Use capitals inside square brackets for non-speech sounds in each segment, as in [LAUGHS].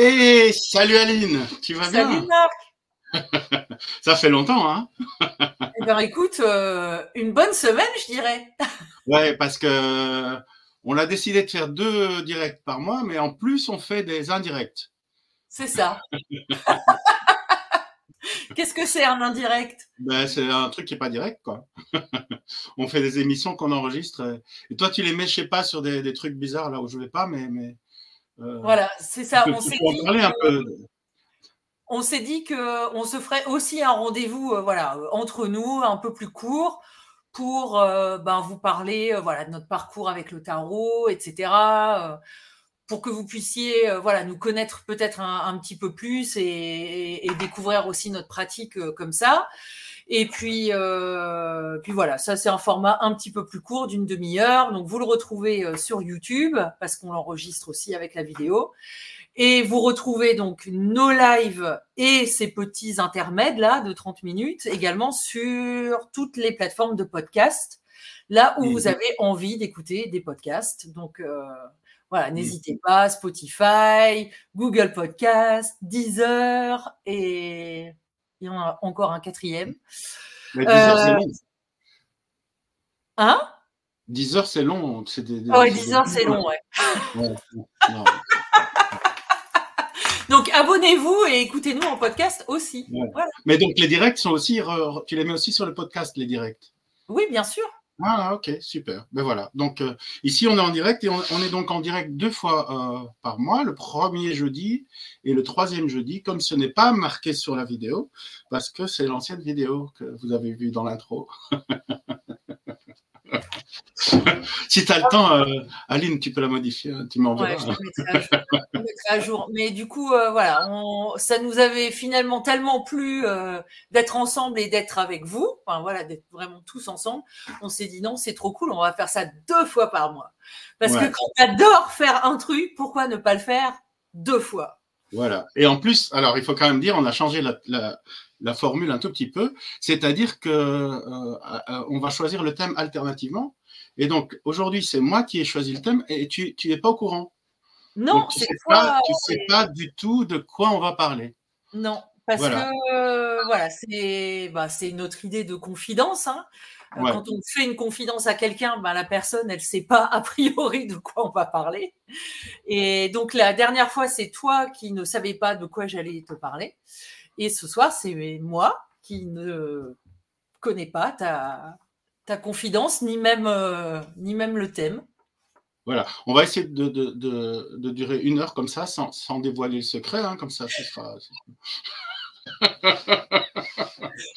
Hey, salut Aline, tu vas bien? Salut Marc. [LAUGHS] Ça fait longtemps, hein? Eh bien, écoute, euh, une bonne semaine, je dirais. [LAUGHS] Ouais, parce que on a décidé de faire deux directs par mois, mais en plus on fait des indirects. C'est ça. [LAUGHS] Qu'est-ce que c'est un indirect? Ben, c'est un truc qui est pas direct, quoi. on fait des émissions qu'on enregistre. Et toi, tu les mets, je sais pas, sur des, des trucs bizarres là où je vais pas, mais mais. Euh, Voilà, c'est ça. On s'est dit, que on se ferait aussi un rendez-vous, euh, voilà, entre nous, un peu plus court, pour euh, ben, vous parler, voilà, de notre parcours avec le tarot, etc. pour que vous puissiez, voilà, nous connaître peut-être un, un petit peu plus et, et- et découvrir aussi notre pratique comme ça. Et puis, euh, puis voilà, ça c'est un format un petit peu plus court d'une demi-heure. Donc vous le retrouvez euh, sur YouTube parce qu'on l'enregistre aussi avec la vidéo. Et vous retrouvez donc nos lives et ces petits intermèdes là de 30 minutes également sur toutes les plateformes de podcast, là où vous avez envie d'écouter des podcasts. Donc euh, voilà, n'hésitez pas, Spotify, Google Podcast, Deezer et il y en a encore un quatrième. Mais 10 heures, c'est Euh, long. Hein? 10 heures, c'est long. C'est des, des- Oh, c'est 10 des- heures, c'est long, ouais. Ouais, [LAUGHS] non. Donc abonnez-vous et écoutez-nous en podcast aussi. Ouais. Voilà. Mais donc les directs sont aussi, tu les mets aussi sur le podcast, les directs? Oui, bien sûr. Ah, ok, super. Ben voilà. Donc, euh, ici, on est en direct et on, est donc en direct deux fois euh, par mois, le premier jeudi et le troisième jeudi, comme ce n'est pas marqué sur la vidéo, parce que c'est l'ancienne vidéo que vous avez vue dans l'intro. [LAUGHS] [LAUGHS] si tu as le temps, euh, Aline, tu peux la modifier, hein, tu m'enverras. Ouais, je à jour. Je le mettrai à jour. Mais du coup, euh, voilà, on- ça nous avait finalement tellement plu euh, d'être ensemble et d'être avec vous, enfin voilà, d'être vraiment tous ensemble. On s'est dit non, c'est trop cool, on va faire ça deux fois par mois. Parce Ouais. que quand on adore faire un truc, pourquoi ne pas le faire deux fois? Voilà. Et en plus, alors il faut quand même dire, on a changé la, la- la formule un tout petit peu, c'est-à-dire que euh, euh, on va choisir le thème alternativement. Et donc aujourd'hui, c'est moi qui ai choisi le thème et tu tu es pas au courant. Non, donc tu c'est sais toi. pas, tu sais pas du tout de quoi on va parler. Non, parce Voilà. que euh, voilà, c'est bah, c'est notre idée de confidence. Hein. Euh, Ouais. Quand on fait une confidence à quelqu'un, bah, la personne, elle sait pas a priori de quoi on va parler. Et donc la dernière fois, c'est toi qui ne savais pas de quoi j'allais te parler. Et ce soir, c'est moi qui ne connais pas ta, ta confidence, ni même, euh, ni même le thème. Voilà. On va essayer de, de, de, de durer une heure comme ça, sans, sans dévoiler le secret, hein, comme ça, ce sera. [LAUGHS]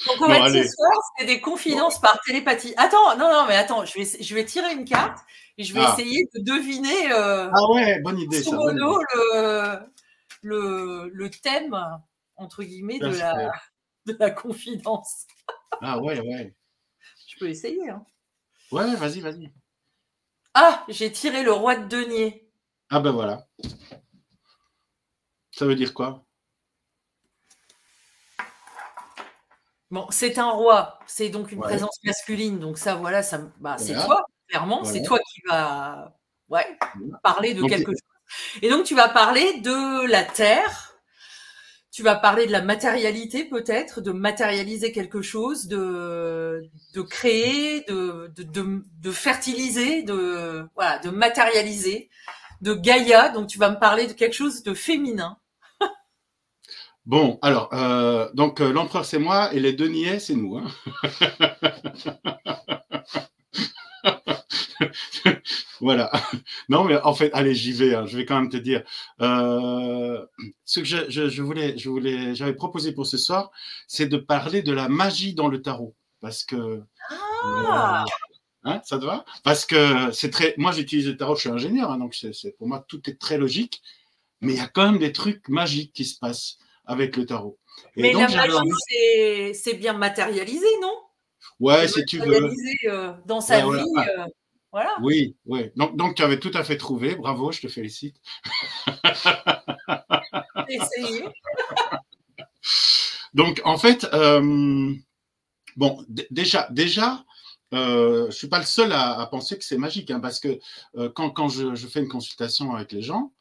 Donc en Bon, fait, allez. ce soir, c'est des confidences par télépathie. Attends, non, non, mais attends, je vais, je vais tirer une carte et je vais Ah. essayer de deviner euh, Ah ouais, bonne idée ça. bonne idée. le, le, le thème, entre guillemets, de la, [LAUGHS] de la confidence. Ah ouais, ouais. Je peux essayer. Hein. Ouais, vas-y, vas-y. Ah, j'ai tiré le roi de denier. Ah ben voilà. Ça veut dire quoi? Bon, c'est un roi, c'est donc une Ouais. présence masculine, donc ça, voilà, ça, bah, c'est toi, clairement, Voilà. c'est toi qui vas ouais, parler de Donc, quelque chose. Et donc, tu vas parler de la terre, tu vas parler de la matérialité peut-être, de matérialiser quelque chose, de, de créer, de, de, de, fertiliser, de, voilà, de matérialiser, de Gaïa, donc tu vas me parler de quelque chose de féminin. Bon, alors, euh, donc euh, l'empereur c'est moi et les deux niais c'est nous. Hein. [LAUGHS] [LAUGHS] voilà. Non, mais en fait, allez, j'y vais. hein, je vais quand même te dire. Euh, ce que je, je, je voulais, je voulais, j'avais proposé pour ce soir, c'est de parler de la magie dans le tarot, parce que. Ah. euh, hein, ça te va? Parce que c'est très. Moi, j'utilise le tarot. Je suis ingénieur, hein, donc c'est, pour moi tout est très logique. Mais il y a quand même des trucs magiques qui se passent avec le tarot. Et Mais donc, la magie, c'est bien matérialisé, non? Ouais, si tu veux. euh, dans sa Ouais, vie. voilà. euh, voilà. Oui, oui. Donc, donc, tu avais tout à fait trouvé. Bravo, je te félicite. [LAUGHS] Essayez. [LAUGHS] Donc, en fait, euh, bon, déjà, déjà, euh, je suis pas le seul à, à penser que c'est magique, hein, parce que euh, quand, quand je, je fais une consultation avec les gens,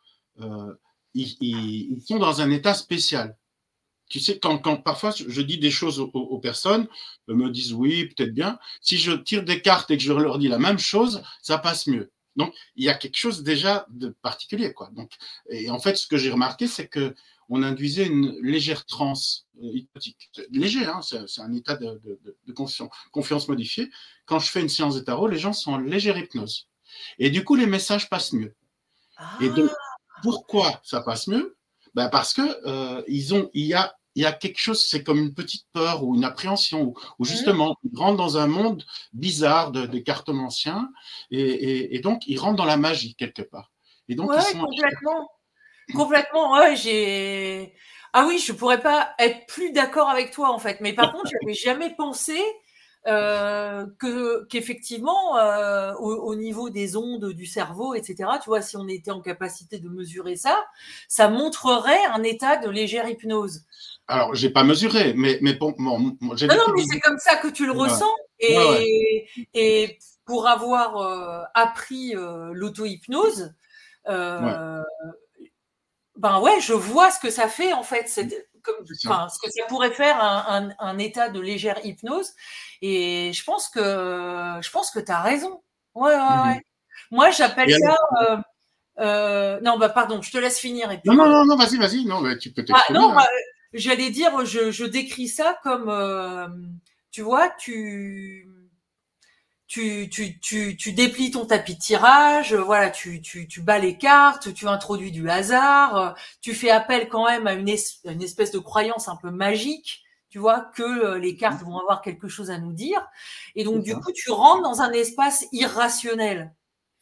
euh, ils, sont dans un état spécial. Tu sais, quand, parfois je dis des choses aux, personnes, elles me disent oui, peut-être bien. Si je tire des cartes et que je leur dis la même chose, ça passe mieux. Donc, il y a quelque chose déjà de particulier. Quoi. Donc, et en fait, ce que j'ai remarqué, c'est que on induisait une légère transe euh, hypnotique. Léger, hein, c'est un état de, confiance, confiance modifiée. Quand je fais une séance de tarot, les gens sont en légère hypnose. Et du coup, les messages passent mieux. Et donc, ah. pourquoi ça passe mieux? Ben Parce que euh, ils ont, il y a il y a quelque chose, c'est comme une petite peur ou une appréhension, ou, justement, ils rentrent dans un monde bizarre de, des cartomanciens, et, et, donc ils rentrent dans la magie quelque part. Et donc, ils sont complètement. Complètement, ouais, j'ai. Ah oui, je pourrais pas être plus d'accord avec toi en fait. Mais par contre, [LAUGHS] je n'avais jamais pensé euh, que qu'effectivement, euh, au, niveau des ondes du cerveau, etc. Tu vois, si on était en capacité de mesurer ça, ça montrerait un état de légère hypnose. Alors, j'ai pas mesuré, mais mais bon, non, non, mais c'est comme ça que tu le ressens. Et, et pour avoir euh, appris euh, l'auto-hypnose, euh, ben ouais, je vois ce que ça fait en fait, comme, ce que ça pourrait faire un, un, état de légère hypnose. Et je pense que je pense que tu as raison. Ouais, ouais, ouais. Moi, j'appelle ça. Euh, non, bah pardon, je te laisse finir. non, non, non, non, vas-y, vas-y. Non, mais tu peux ah, non, hein. bah, j'allais dire, je, je, décris ça comme, euh, tu vois, tu tu, tu, tu, tu, déplies ton tapis de tirage, euh, voilà, tu, tu, tu bats les cartes, tu introduis du hasard, euh, tu fais appel quand même à une, une espèce de croyance un peu magique, tu vois, que euh, les cartes vont avoir quelque chose à nous dire. Et donc, du coup, tu rentres dans un espace irrationnel.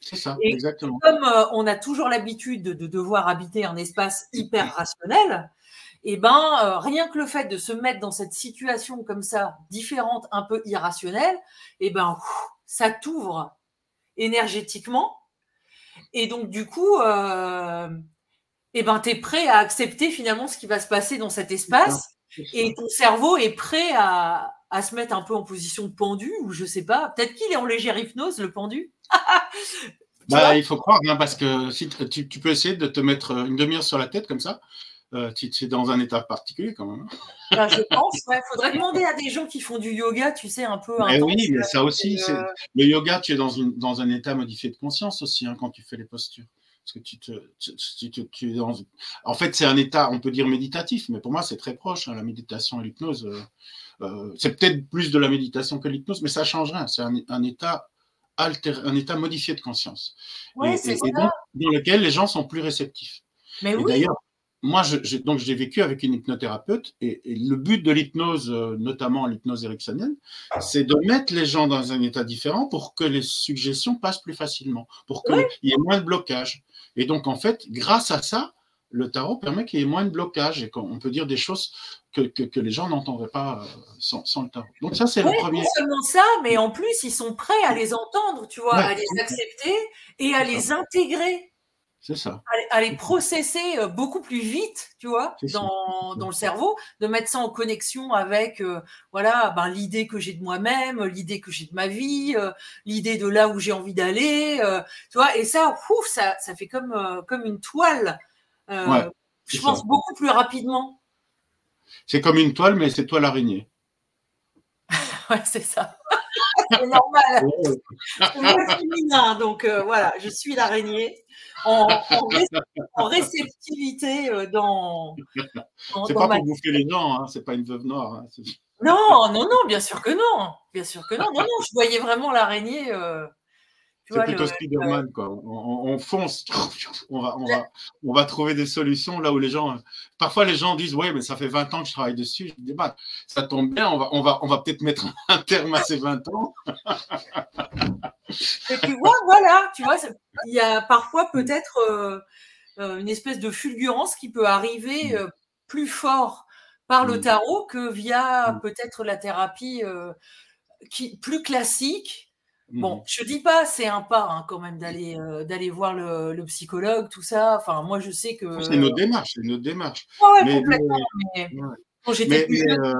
C'est ça, exactement. Comme on a toujours l'habitude de, de, devoir habiter un espace hyper rationnel, eh ben rien que le fait de se mettre dans cette situation comme ça, différente, un peu irrationnelle, et eh ben ça t'ouvre énergétiquement. Et donc, du coup, euh, eh ben, tu es prêt à accepter finalement ce qui va se passer dans cet espace. Et ton cerveau est prêt à, se mettre un peu en position de pendu, ou je sais pas. Peut-être qu'il est en légère hypnose, le pendu. [LAUGHS] bah, il faut croire, hein, parce que si tu, tu, peux essayer de te mettre une demi-heure sur la tête comme ça, euh, tu es dans un état particulier quand même. Hein. Bah, je pense, il faudrait demander à des gens qui font du yoga, tu sais, un peu. oui, mais ça aussi, euh, le yoga, tu es dans, une, dans un état modifié de conscience aussi hein, quand tu fais les postures. Parce que tu te, tu, tu, dans... En fait, c'est un état, on peut dire méditatif, mais pour moi, c'est très proche, hein, la méditation et l'hypnose. Euh, c'est peut-être plus de la méditation que l'hypnose, mais ça change rien. C'est un, état alter, un état modifié de conscience. Oui, c'est ça. dans, lequel les gens sont plus réceptifs. Mais oui. D'ailleurs, moi, je, donc j'ai vécu avec une hypnothérapeute et, le but de l'hypnose, euh, notamment l'hypnose ericksonienne, c'est de mettre les gens dans un état différent pour que les suggestions passent plus facilement, pour qu'il y ait moins de blocage. Et donc, en fait, grâce à ça, le tarot permet qu'il y ait moins de blocage et qu'on peut dire des choses que, que, les gens n'entendraient pas euh, sans, sans, le tarot. Donc ça, c'est le premier. Non seulement ça, mais en plus, ils sont prêts à les entendre, tu vois, à les accepter et à les intégrer. C'est ça. À, les processer euh, beaucoup plus vite, tu vois, dans, dans, le cerveau, de mettre ça en connexion avec, euh, voilà, ben, l'idée que j'ai de moi-même, l'idée que j'ai de ma vie, euh, l'idée de là où j'ai envie d'aller, tu vois, et ça, ouf, ça, ça fait comme, comme une toile. je pense beaucoup plus rapidement. C'est comme une toile, mais c'est toile araignée. [LAUGHS] ouais, c'est ça. C'est normal. c'est féminin, donc voilà, je suis l'araignée en, réceptivité euh, dans. c'est pas pour bouffer les dents, hein, c'est pas une veuve noire. Hein, non, non, non, bien sûr que non. Bien sûr que non. Non, non, je voyais vraiment l'araignée. Euh, c'est plutôt Spider-Man, quoi. On, fonce, [LAUGHS] on va, on, va, on va trouver des solutions là où les gens. Parfois, les gens disent Oui, mais ça fait 20 ans que je travaille dessus. Je dis bah, Ça tombe bien, on va, on va, on va peut-être mettre [LAUGHS] un terme à ces 20 ans. Et tu vois, voilà, tu vois, il y a parfois peut-être euh, euh, une espèce de fulgurance qui peut arriver mm. euh, plus fort par le mm. tarot que via mm. peut-être la thérapie qui, plus classique Bon, mmh. je dis pas, c'est un pas hein, quand même d'aller euh, d'aller voir le, psychologue, tout ça. Enfin, moi, je sais que. C'est notre démarche, c'est notre démarche. mais, complètement. Mais, euh,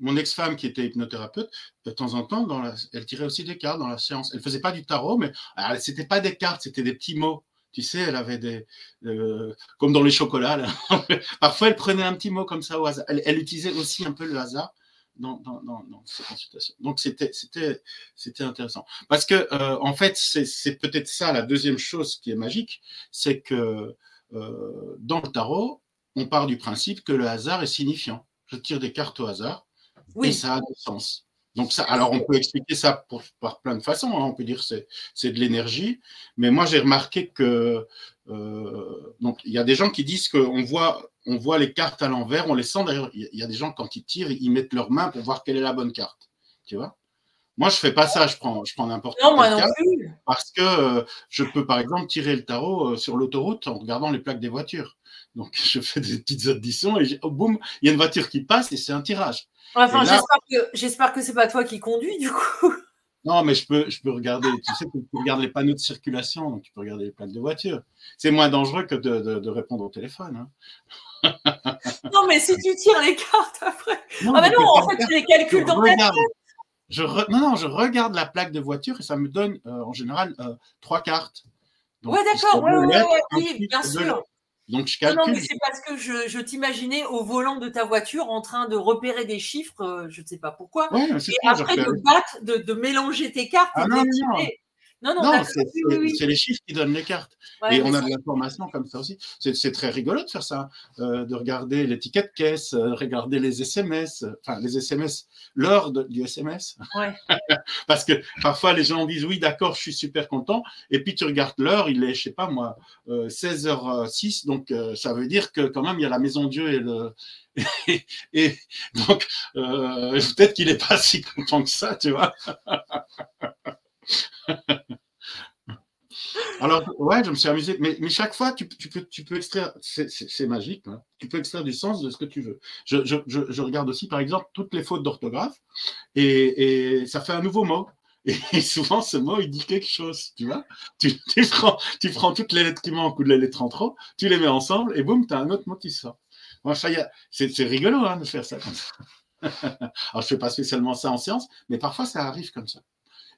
mon ex-femme qui était hypnothérapeute, de temps en temps, dans elle tirait aussi des cartes dans la séance. Elle faisait pas du tarot, mais c'était pas des cartes, c'était des petits mots. Tu sais, elle avait des. Euh, comme dans les chocolats, là. [LAUGHS] Parfois, elle prenait un petit mot comme ça au hasard. Elle, utilisait aussi un peu le hasard dans, dans, dans, ces consultations. Donc, c'était, c'était, c'était intéressant. Parce que, euh, en fait, c'est, peut-être ça la deuxième chose qui est magique c'est que euh, dans le tarot, on part du principe que le hasard est signifiant. Je tire des cartes au hasard oui. et ça a du sens. Donc ça, alors on peut expliquer ça par plein de façons. Hein. On peut dire que c'est de l'énergie, mais moi j'ai remarqué que euh, donc il y a des gens qui disent qu'on voit on voit les cartes à l'envers, on les sent. D'ailleurs, il y a des gens quand ils tirent, ils mettent leurs mains pour voir quelle est la bonne carte. Tu vois? Moi je fais pas ça. Je prends je prends n'importe quelle moi carte parce que euh, je peux par exemple tirer le tarot euh, sur l'autoroute en regardant les plaques des voitures. Donc [LAUGHS] je fais des petites auditions et oh, boum, il y a une voiture qui passe et c'est un tirage. Enfin, j'espère que, c'est pas toi qui conduis, du coup. [LAUGHS] Non, mais je peux, je peux regarder, tu sais, tu peux regarder les panneaux de circulation, donc tu peux regarder les plaques de voiture. C'est moins dangereux que de, répondre au téléphone. Hein. [LAUGHS] non, mais si tu tires les cartes après. ah, mais non, en fait, tu les calcules dans ta tête. Je Non, non, je regarde la plaque de voiture et ça me donne euh, en général euh, trois cartes. Oui, d'accord, ouais, ouais, oui, bien sûr. Donc je calcule. Non, mais c'est parce que je, t'imaginais au volant de ta voiture en train de repérer des chiffres, euh, je ne sais pas pourquoi. et après de battre, de, mélanger tes cartes ah, non, non. Non, non, c'est les chiffres qui donnent les cartes. et on a de l'information comme ça aussi. C'est très rigolo de faire ça, euh, de regarder l'étiquette caisse, euh, regarder les SMS, enfin les SMS, l'heure du SMS. [LAUGHS] Parce que parfois les gens disent oui, d'accord, je suis super content. Et puis tu regardes l'heure, il est, je sais pas moi, 16h06. Euh, donc ça veut dire que quand même il y a la maison Dieu et le. [LAUGHS] et, donc peut-être qu'il n'est pas si content que ça, tu vois. [LAUGHS] [LAUGHS] Alors, ouais, je me suis amusé. Mais, chaque fois, tu, peux, extraire, c'est magique, hein. tu peux extraire du sens de ce que tu veux. Je, regarde aussi, par exemple, toutes les fautes d'orthographe et, ça fait un nouveau mot. Et souvent, ce mot, il dit quelque chose, tu vois. Tu, tu, prends, tu prends toutes les lettres qui manquent ou les lettres en trop, tu les mets ensemble et boum, tu as un autre mot qui sort. Enfin, c'est rigolo hein, de faire ça comme ça. [LAUGHS] Alors, je fais pas spécialement ça en séance, mais parfois, ça arrive comme ça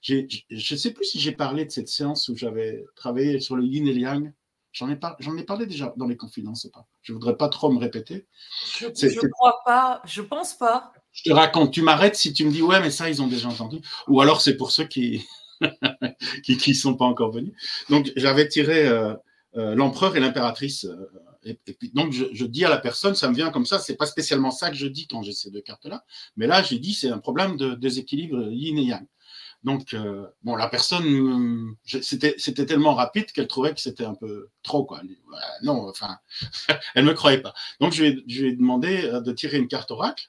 je ne sais plus si j'ai parlé de cette séance où j'avais travaillé sur le yin et le yang. J'en ai, ai, parlé déjà dans les confidences, pas. Je ne voudrais pas trop me répéter. Je ne crois pas, je pense pas. Je te raconte, tu m'arrêtes si tu me dis ouais, mais ça, ils ont déjà entendu. Ou alors c'est pour ceux qui [LAUGHS] qui ne sont pas encore venus. Donc j'avais tiré euh, euh, l'empereur et l'impératrice. Euh, et, puis, donc je, je, dis à la personne, ça me vient comme ça, c'est pas spécialement ça que je dis quand j'ai ces deux cartes-là, mais là j'ai dit c'est un problème de déséquilibre yin et yang. Donc, euh, bon, la personne, c'était tellement rapide qu'elle trouvait que c'était un peu trop, quoi. non, enfin, [LAUGHS] elle ne me croyait pas. Donc, je lui, ai, demandé euh, de tirer une carte oracle,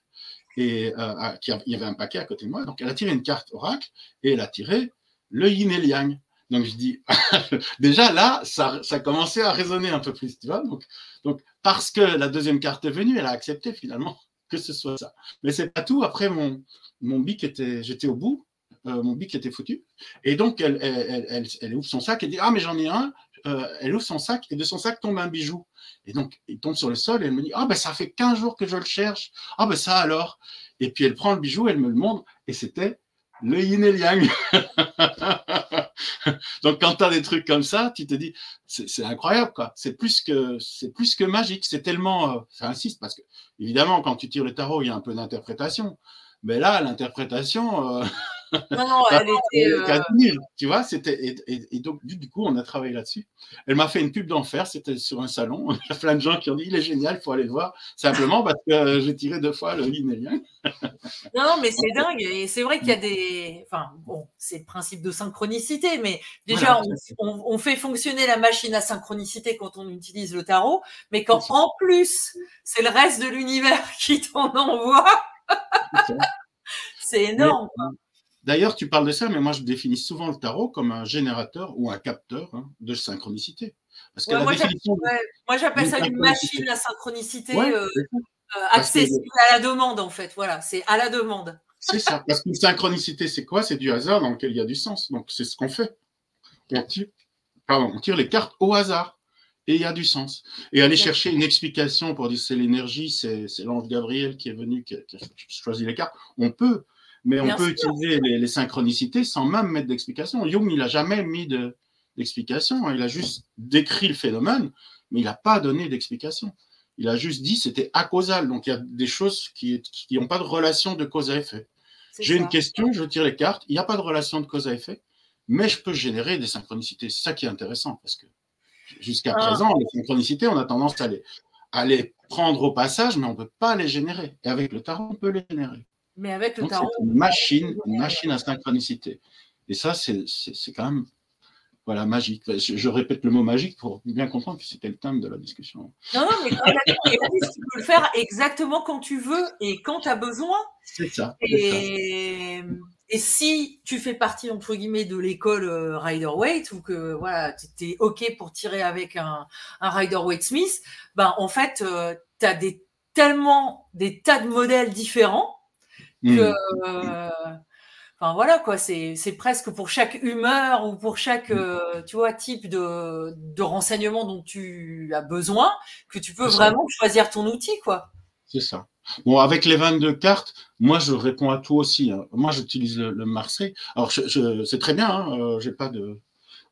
et euh, il y avait un paquet à côté de moi. Donc, elle a tiré une carte oracle, et elle a tiré le yin et le yang. Donc, je dis, [LAUGHS] déjà là, ça, ça commençait à résonner un peu plus, tu vois. Donc, donc, parce que la deuxième carte est venue, elle a accepté finalement que ce soit ça. Mais c'est pas tout. Après, mon, mon bic était, j'étais au bout. Euh, mon bic était foutu. Et donc, elle, ouvre son sac et dit Ah, mais j'en ai un. Euh, elle ouvre son sac et de son sac tombe un bijou. Et donc, il tombe sur le sol et elle me dit Ah, ben ça fait 15 jours que je le cherche. Ah, ben ça alors. Et puis, elle prend le bijou, elle me le montre et c'était le yin et yang. [LAUGHS] donc, quand tu as des trucs comme ça, tu te dis C'est incroyable, quoi. C'est plus, que, plus que magique. C'est tellement. Euh, ça insiste parce que, évidemment, quand tu tires le tarot, il y a un peu d'interprétation. Mais là, l'interprétation. [LAUGHS] Non, non, elle était. Euh... tu vois, c'était. Et, donc, du coup, on a travaillé là-dessus. Elle m'a fait une pub d'enfer, c'était sur un salon. [LAUGHS] Il y a plein de gens qui ont dit il est génial, il faut aller le voir. Simplement parce que euh, j'ai tiré deux fois le linélien. [LAUGHS] non, non, mais c'est [LAUGHS] dingue. Et c'est vrai qu'il y a des. Enfin, bon, c'est le principe de synchronicité, mais déjà, on, fait fonctionner la machine à synchronicité quand on utilise le tarot, mais quand en plus, c'est le reste de l'univers qui t'en envoie. c'est énorme. D'ailleurs, tu parles de ça, mais moi je définis souvent le tarot comme un générateur ou un capteur hein, de synchronicité. Parce que moi, j'appelle ça une machine à synchronicité euh, euh, accessible à la demande, en fait. Voilà, c'est à la demande. C'est ça. Parce qu'une synchronicité, c'est quoi? C'est du hasard dans lequel il y a du sens. Donc, c'est ce qu'on fait. On tire, on tire les cartes au hasard et il y a du sens. Et aller chercher une explication pour dire c'est l'énergie, c'est l'ange Gabriel qui est venu, qui a choisi les cartes, on peut. Mais on peut utiliser les, synchronicités sans même mettre d'explication. Jung, il n'a jamais mis d'explication. Il a juste décrit le phénomène, mais il n'a pas donné d'explication. Il a juste dit c'était acausal. Donc il y a des choses qui n'ont pas de relation de cause à effet. J'ai une question, je tire les cartes. Il n'y a pas de relation de cause à effet, mais je peux générer des synchronicités. C'est ça qui est intéressant parce que jusqu'à ah. présent, les synchronicités, on a tendance à les, à les prendre au passage, mais on ne peut pas les générer. Et avec le tarot, on peut les générer. Mais avec le tarot. Une machine, une machine à synchronicité. Et ça, c'est quand même voilà, magique. Je, répète le mot magique pour bien comprendre que c'était le thème de la discussion. Non, non, mais tu peux le faire exactement quand tu veux et quand tu as besoin. C'est ça. Et, et, si tu fais partie, entre guillemets, de l'école euh, Rider-Waite ou que voilà, tu es OK pour tirer avec un, un Rider-Waite Smith, ben, en fait, euh, tu as des, tellement des tas de modèles différents que. Hmm. Euh, Enfin voilà quoi, c'est presque pour chaque humeur ou pour chaque mm. euh, tu vois type de, de renseignement dont tu as besoin que tu peux vraiment choisir ton outil quoi. C'est ça. Bon, avec les 22 cartes, moi je réponds à tout aussi. Hein. Moi j'utilise le, Marseille. Alors je, c'est très bien, hein, euh, j'ai pas de,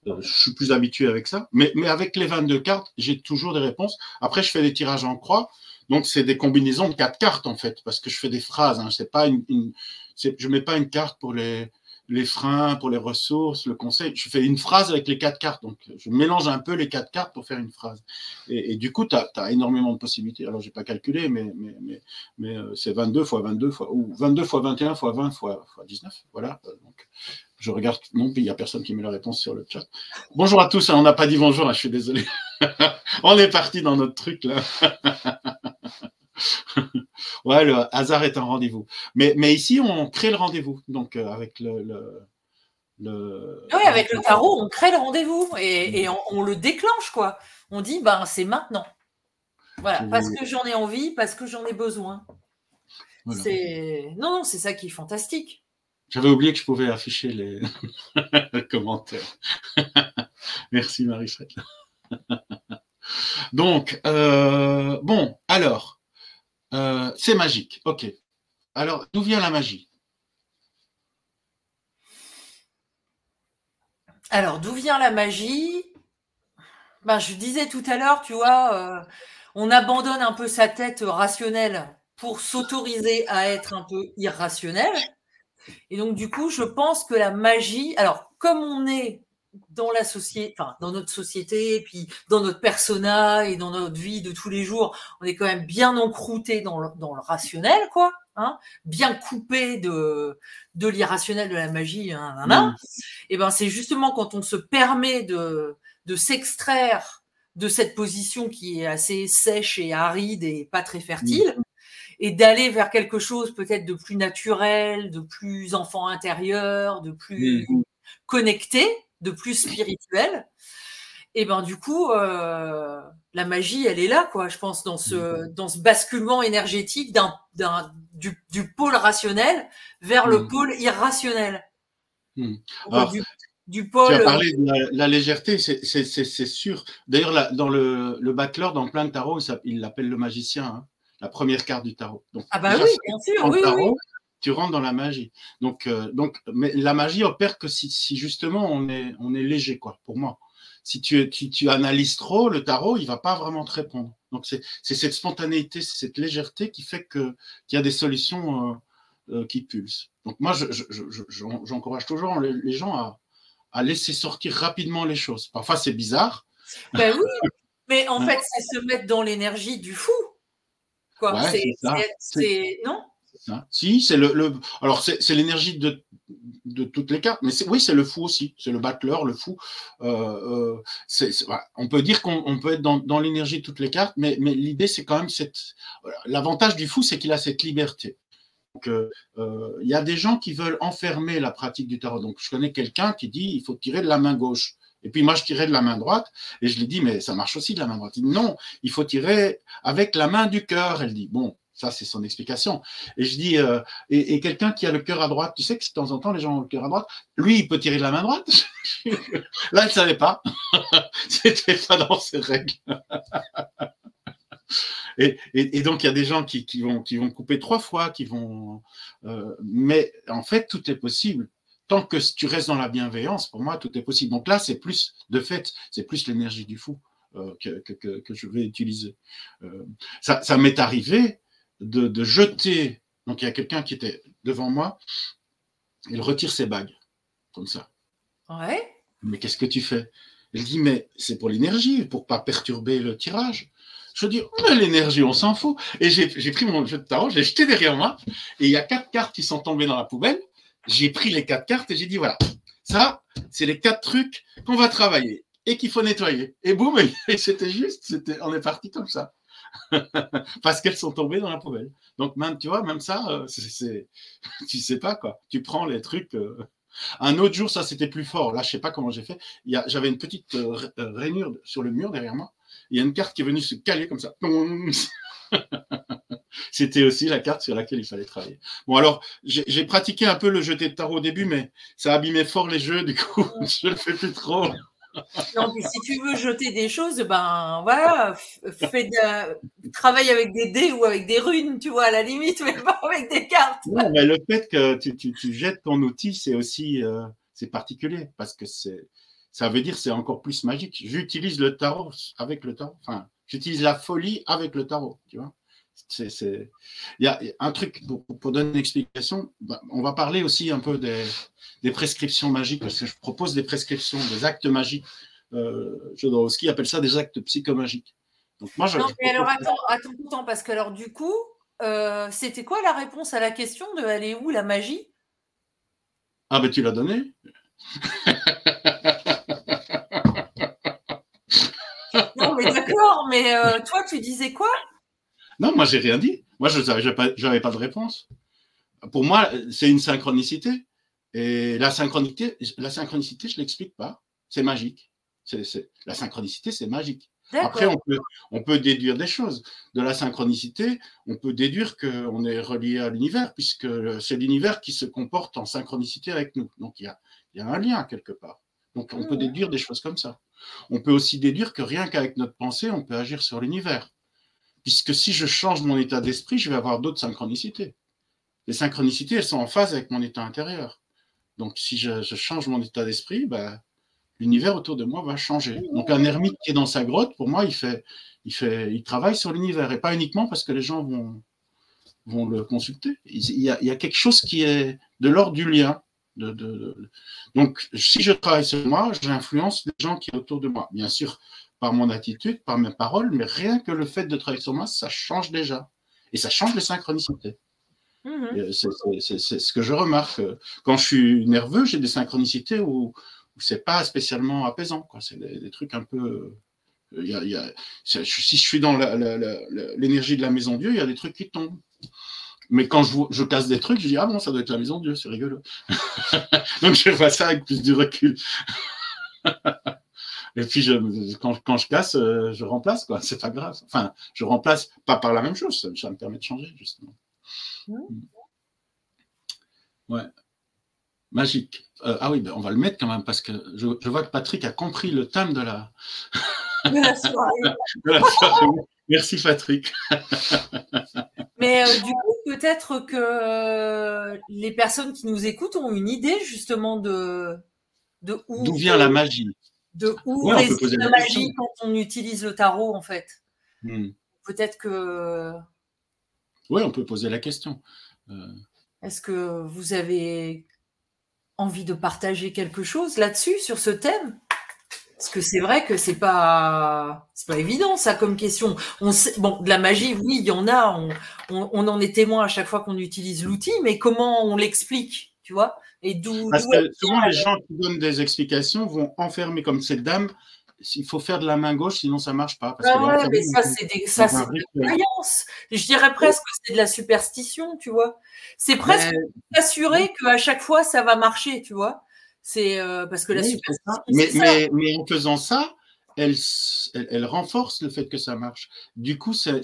euh, je suis plus habitué avec ça. Mais, mais avec les 22 cartes, j'ai toujours des réponses. Après, je fais des tirages en croix. Donc, c'est des combinaisons de quatre cartes, en fait, parce que je fais des phrases. Hein. C'est pas une, une, je mets pas une carte pour les, les freins, pour les ressources, le conseil. Je fais une phrase avec les quatre cartes. Donc, je mélange un peu les quatre cartes pour faire une phrase. Et, du coup, tu as, énormément de possibilités. Alors, j'ai pas calculé, mais, mais, mais, mais euh, c'est 22 fois 22 fois, ou 22 fois 21 fois 20 fois, fois 19. Voilà. Donc, je regarde. Non, il n'y a personne qui met la réponse sur le chat. Bonjour à tous. Hein, on n'a pas dit bonjour, hein, je suis désolé. [LAUGHS] on est parti dans notre truc, là. [LAUGHS] [LAUGHS] ouais, le hasard est un rendez-vous. Mais, mais ici, on crée le rendez-vous. Donc, euh, avec le, le, Oui, avec le tarot, on crée le rendez-vous et, on, le déclenche, quoi. On dit, ben, c'est maintenant. Voilà, parce que j'en ai envie, parce que j'en ai besoin. C'est non, non, c'est ça qui est fantastique. J'avais oublié que je pouvais afficher les [LAUGHS] commentaires. [LAUGHS] Merci Marie-Fred. Donc, euh, bon, alors, euh, c'est magique. Ok. Alors, d'où vient la magie? Alors, d'où vient la magie? Ben, Je disais tout à l'heure, tu vois, euh, on abandonne un peu sa tête rationnelle pour s'autoriser à être un peu irrationnel. Et donc, du coup, je pense que la magie, alors, comme on est dans la société, enfin dans notre société, puis dans notre persona et dans notre vie de tous les jours, on est quand même bien encrouté dans le, dans le rationnel, quoi, hein, bien coupé de de l'irrationnel, de la magie, hein. Et ben c'est justement quand on se permet de de s'extraire de cette position qui est assez sèche et aride et pas très fertile. Mmh. Et d'aller vers quelque chose peut-être de plus naturel, de plus enfant intérieur, de plus mmh. connecté, de plus spirituel. Et ben du coup, euh, la magie, elle est là, quoi. Je pense dans ce mmh. dans ce basculement énergétique d'un, d'un du, du, pôle rationnel vers le mmh. pôle irrationnel. Mmh. du, pôle. Tu as parlé de la, légèreté, c'est, c'est, c'est, sûr. D'ailleurs, dans le, le dans plein de tarot, il l'appelle le magicien, hein. la première carte du tarot. Donc, ah bah oui, bien sûr, oui, oui tu rentres dans la magie. Donc, euh, donc mais la magie opère que si, justement on est, on est léger, quoi, pour moi. Si tu, tu, tu analyses trop, le tarot, il va pas vraiment te répondre. Donc, c'est cette spontanéité, cette légèreté qui fait qu'il y a des solutions euh, euh, qui pulsent. Donc, moi, j'encourage je, toujours les, gens à, à, laisser sortir rapidement les choses. Parfois, c'est bizarre. Ben oui, mais en [LAUGHS] fait, c'est se mettre dans l'énergie du fou. Quoi. c'est non? Hein? si, c'est le, alors c'est l'énergie de, de, toutes les cartes, mais oui, c'est le fou aussi, c'est le battleur, le fou. Euh, euh, On peut dire qu'on peut être dans, dans l'énergie de toutes les cartes, mais, mais l'idée c'est quand même cette. L'avantage du fou, c'est qu'il a cette liberté. Euh, il y a des gens qui veulent enfermer la pratique du tarot. Donc, je connais quelqu'un qui dit il faut tirer de la main gauche. Et puis moi, je tirais de la main droite et je lui dis mais ça marche aussi de la main droite. Il dit non, il faut tirer avec la main du cœur. Elle dit bon, ça, c'est son explication. Et je dis, euh, et, quelqu'un qui a le cœur à droite, tu sais que de temps en temps, les gens ont le cœur à droite, lui, il peut tirer de la main droite? [LAUGHS] Là, il ne savait pas. [LAUGHS] C'était pas dans ses règles. [LAUGHS] et, donc, il y a des gens qui, vont, qui vont couper trois fois, qui vont. Euh, mais en fait, tout est possible. tant que tu restes dans la bienveillance, pour moi, tout est possible. Donc là, c'est plus, de fait, c'est plus l'énergie du fou euh, que, je vais utiliser. Ça, m'est arrivé de, jeter. Donc il y a quelqu'un qui était devant moi, il retire ses bagues, comme ça. Ouais. Mais qu'est-ce que tu fais? Il dit, mais c'est pour l'énergie, pour pas perturber le tirage. Je dis, mais l'énergie, on s'en fout. Et j'ai pris mon jeu de tarot, j'ai jeté derrière moi, et il y a quatre cartes qui sont tombées dans la poubelle. J'ai pris les quatre cartes et j'ai dit, voilà, ça, c'est les quatre trucs qu'on va travailler et qu'il faut nettoyer. Et boum, [LAUGHS] et c'était juste, c'était, on est parti comme ça. [LAUGHS] Parce qu'elles sont tombées dans la poubelle. Donc, même, tu vois, même ça, euh, [LAUGHS] c'est, [LAUGHS] tu sais pas quoi. Tu prends les trucs. Euh. Un autre jour, ça c'était plus fort. Là, je sais pas comment j'ai fait. j'avais une petite euh, rainure sur le mur derrière moi. Il y a une carte qui est venue se caler comme ça. C'était aussi la carte sur laquelle il fallait travailler. Bon, alors, j'ai pratiqué un peu le jeté de tarot au début, mais ça abîmait fort les jeux, du coup, je le fais plus trop. Non, mais si tu veux jeter des choses, ben voilà, travaille avec des dés ou avec des runes, tu vois, à la limite, mais pas avec des cartes. Non, mais le fait que tu, tu, jettes ton outil, c'est aussi euh, c'est particulier parce que c'est ça veut dire c'est encore plus magique. J'utilise le tarot avec le tarot. Enfin, j'utilise la folie avec le tarot, tu vois. C'est, il y a un truc pour, donner une explication. Bah, on va parler aussi un peu des, prescriptions magiques parce que je propose des prescriptions, des actes magiques. Euh, Jodorowsky appelle ça des actes psychomagiques. Donc moi, je, non, mais alors attends, attends, parce que alors du coup, euh, c'était quoi la réponse à la question de elle est où la magie? Ah ben tu l'as donné. non mais d'accord, mais euh, toi tu disais quoi? Non, moi, j'ai rien dit. Moi, je n'avais pas, pas de réponse. Pour moi, c'est une synchronicité. Et la synchronicité, la synchronicité je ne l'explique pas. C'est magique. La synchronicité, c'est magique. Après, on peut, on peut, déduire des choses. De la synchronicité, on peut déduire qu'on est relié à l'univers, puisque c'est l'univers qui se comporte en synchronicité avec nous. Donc, il y a, y a, un lien quelque part. Donc, on peut mmh. déduire des choses comme ça. On peut aussi déduire que rien qu'avec notre pensée, on peut agir sur l'univers puisque si je change mon état d'esprit, je vais avoir d'autres synchronicités. Les synchronicités, elles sont en phase avec mon état intérieur. Donc, si je, change mon état d'esprit, bah, l'univers autour de moi va changer. Donc, un ermite qui est dans sa grotte, pour moi, il travaille sur l'univers et pas uniquement parce que les gens vont, le consulter. Il y, a, quelque chose qui est de l'ordre du lien. Donc, si je travaille sur moi, j'influence les gens qui sont autour de moi. Bien sûr, par mon attitude, par mes paroles, mais rien que le fait de travailler sur moi, ça change déjà. Et ça change les synchronicités. Mhm. C'est ce que je remarque. Quand je suis nerveux, j'ai des synchronicités où, où c'est pas spécialement apaisant. C'est des, trucs un peu. Il y a, si je suis dans l'énergie de la maison Dieu, il y a des trucs qui tombent. Mais quand je, je casse des trucs, je dis Ah bon, ça doit être la maison Dieu, c'est rigolo. [LAUGHS] Donc je vois ça avec plus de recul. [LAUGHS] Et puis, je, quand, quand, je casse, euh, je remplace, quoi. C'est pas grave. Enfin, je remplace pas par la même chose, ça, me permet de changer, justement. Ouais. Magique. Euh, ah oui, ben on va le mettre quand même parce que je, je, vois que Patrick a compris le thème de la, de la soirée. [LAUGHS] Merci Patrick. [LAUGHS] Mais euh, du coup, peut-être que les personnes qui nous écoutent ont une idée justement de, de où. D'où vient la magie de où réside la magie quand on utilise le tarot, en fait. Hmm. Peut-être que. Oui, on peut poser la question. Euh. Est-ce que vous avez envie de partager quelque chose là-dessus, sur ce thème? Parce que c'est vrai que c'est pas c'est pas évident ça comme question. On sait, bon, de la magie, oui, il y en a. On, on en est témoin à chaque fois qu'on utilise l'outil, mais comment on l'explique, tu vois? Parce que souvent, les gens qui donnent des explications vont enfermer comme cette dame. Il faut faire de la main gauche, sinon ça ne marche pas. Ah mais ça, c'est de la croyance. Je dirais presque que c'est de la superstition, tu vois. C'est presque assurer qu'à chaque fois, ça va marcher, tu vois. C'est euh, parce que la superstition. Mais, mais, mais, en faisant ça, elle, elle, elle, renforce le fait que ça marche. Du coup, c'est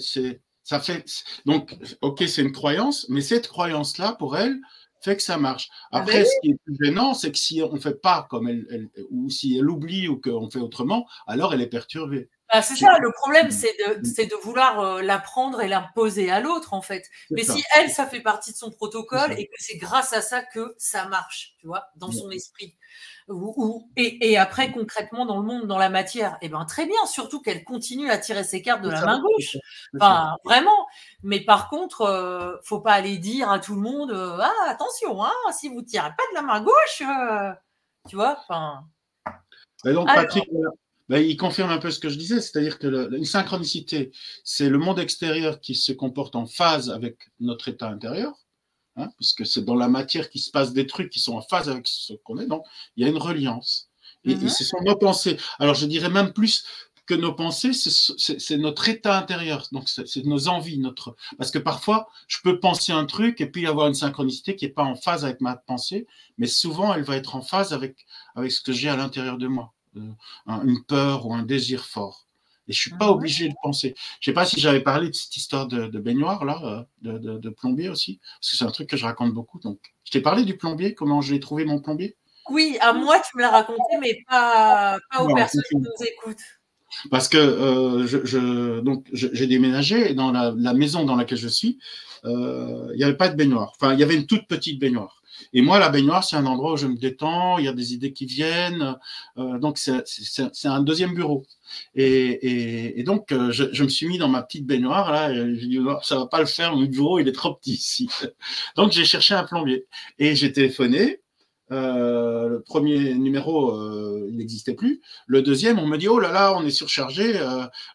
ça fait. Donc, ok, c'est une croyance, mais cette croyance-là, pour elle, fait que ça marche. Ah ben Après, ce qui est plus gênant, c'est que si on ne fait pas comme elle, ou si elle oublie ou qu'on fait autrement, alors elle est perturbée. Bah, c'est ça, le problème, c'est de, mm. de, vouloir euh, l'apprendre et l'imposer à l'autre, en fait. Mais si elle, ça fait partie de son protocole et que c'est grâce à ça que ça marche, tu vois, dans son esprit. Ou, et, après, concrètement, dans le monde, dans la matière, eh ben, très bien, surtout qu'elle continue à tirer ses cartes de la main gauche. Enfin, vraiment. Mais par contre, euh, faut pas aller dire à tout le monde, euh, ah, attention, hein, si vous tirez pas de la main gauche, tu vois, enfin. donc, Patrick, ben, il confirme un peu ce que je disais, c'est-à-dire que une synchronicité, c'est le monde extérieur qui se comporte en phase avec notre état intérieur, hein, puisque c'est dans la matière qu'il se passe des trucs qui sont en phase avec ce qu'on est. Donc, il y a une reliance. Et, mhm. ce sont nos pensées. Alors, je dirais même plus que nos pensées, c'est notre état intérieur. Donc, c'est nos envies, notre. Parce que parfois, je peux penser un truc et puis avoir une synchronicité qui n'est pas en phase avec ma pensée, mais souvent, elle va être en phase avec, avec ce que j'ai à l'intérieur de moi. Euh, une peur ou un désir fort. Et je suis pas ah obligé de penser. Je sais pas si j'avais parlé de cette histoire de, baignoire là, euh, de, plombier aussi, parce que c'est un truc que je raconte beaucoup. Donc, je t'ai parlé du plombier, comment je l'ai trouvé mon plombier? Oui, à moi tu me l'as raconté, mais pas, aux personnes qui nous écoutent. Parce que euh, je, donc j'ai déménagé et dans la, maison dans laquelle je suis, il n'y avait pas de baignoire. Enfin, il y avait une toute petite baignoire. Et moi, la baignoire, c'est un endroit où je me détends, il y a des idées qui viennent. Euh, donc, c'est un deuxième bureau. Et, donc, euh, je, me suis mis dans ma petite baignoire, là, et j'ai dit, oh, ça va pas le faire, mon bureau, il est trop petit ici. [LAUGHS] donc, j'ai cherché un plombier. Et j'ai téléphoné. Euh, le premier numéro, il n'existait plus. Le deuxième, on me dit, oh là là, on est surchargé,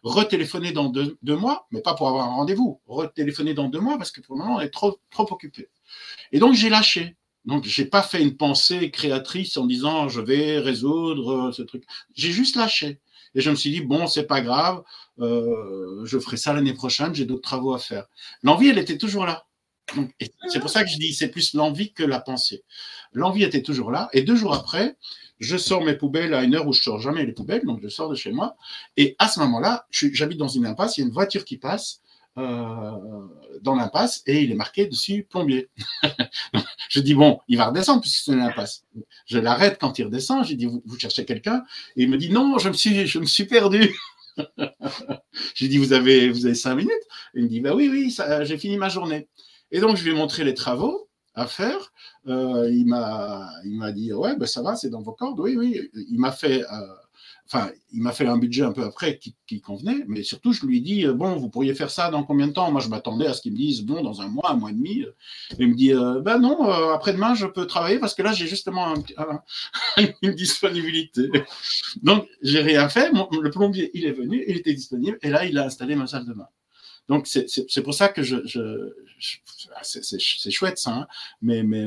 retéléphoner dans deux, mois, mais pas pour avoir un rendez-vous, retéléphoner dans deux mois parce que pour le moment, on est trop, trop occupé. Et donc, j'ai lâché. Donc, j'ai pas fait une pensée créatrice en disant je vais résoudre ce truc. J'ai juste lâché. Et je me suis dit, bon, c'est pas grave, euh, je ferai ça l'année prochaine, j'ai d'autres travaux à faire. L'envie, elle était toujours là. C'est pour ça que je dis, c'est plus l'envie que la pensée. L'envie était toujours là. Et deux jours après, je sors mes poubelles à une heure où je sors jamais les poubelles, donc je sors de chez moi. Et à ce moment-là, j'habite dans une impasse, il y a une voiture qui passe. Euh, dans l'impasse et il est marqué dessus plombier. [LAUGHS] je dis bon, il va redescendre puisque c'est une impasse. Je l'arrête quand il redescend. J'ai dit vous, cherchez quelqu'un? Et il me dit non, je me suis, je me suis perdu. [LAUGHS] J'ai dit vous avez, vous avez cinq minutes? il me dit bah oui, oui, j'ai fini ma journée. Et donc je lui ai montré les travaux à faire. Euh, il m'a, dit ouais, ben ça va, c'est dans vos cordes. Oui, oui. Il m'a fait euh, enfin, il m'a fait un budget un peu après qui, convenait, mais surtout, je lui dit, euh, bon, vous pourriez faire ça dans combien de temps? Moi, je m'attendais à ce qu'il me dise, bon, dans un mois, un mois et demi. il me dit, euh, ben non, euh, après-demain, je peux travailler parce que là, j'ai justement [LAUGHS] une disponibilité. Donc, j'ai rien fait. le plombier, il est venu, il était disponible, et là, il a installé ma salle de bain. Donc, c'est pour ça que je. c'est chouette, ça, hein, mais. mais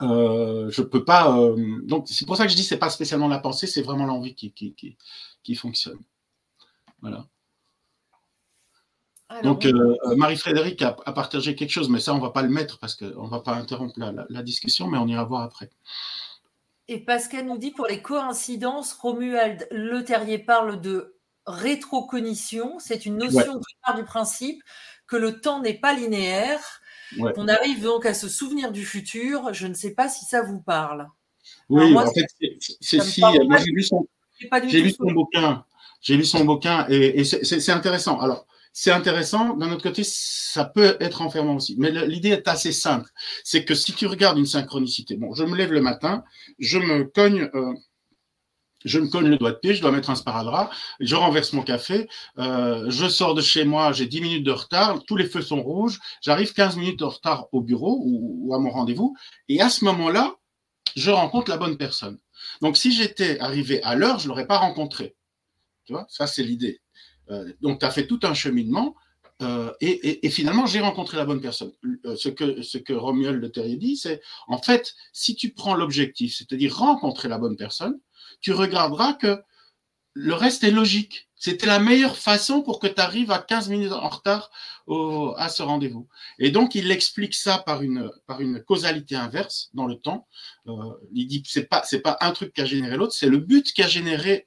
je peux pas. Euh, donc c'est pour ça que je dis c'est pas spécialement la pensée, c'est vraiment l'envie qui, qui, qui, fonctionne. Voilà. donc euh, Marie-Frédéric a, partagé quelque chose, mais ça on va pas le mettre parce qu'on va pas interrompre la, discussion, mais on ira voir après. Et Pascal nous dit pour les coïncidences, Romuald Le Terrier parle de rétrocognition. C'est une notion qui part du principe que le temps n'est pas linéaire on arrive donc à se souvenir du futur. Je ne sais pas si ça vous parle. Oui, en fait, c'est si. J'ai lu son, lu son bouquin. J'ai lu son bouquin et, c'est intéressant. Alors, c'est intéressant. D'un autre côté, ça peut être enfermant aussi. Mais l'idée est assez simple. C'est que si tu regardes une synchronicité, bon, je me lève le matin, je me cogne. Euh, je me cogne le doigt de pied, je dois mettre un sparadrap, je renverse mon café, euh, je sors de chez moi, j'ai 10 minutes de retard, tous les feux sont rouges, j'arrive 15 minutes de retard au bureau ou, à mon rendez-vous, et à ce moment-là, je rencontre la bonne personne. Donc si j'étais arrivé à l'heure, je ne l'aurais pas rencontré. Tu vois, ça c'est l'idée. Euh, donc tu as fait tout un cheminement, euh, et, finalement, j'ai rencontré la bonne personne. ce que, ce que Romuald Le Terrier dit, c'est en fait, si tu prends l'objectif, c'est-à-dire rencontrer la bonne personne, tu regarderas que le reste est logique. C'était la meilleure façon pour que tu arrives à 15 minutes en retard à ce rendez-vous. Et donc, il explique ça par une, causalité inverse dans le temps. Euh, il dit que ce n'est pas un truc qui a généré l'autre, c'est le but qui a généré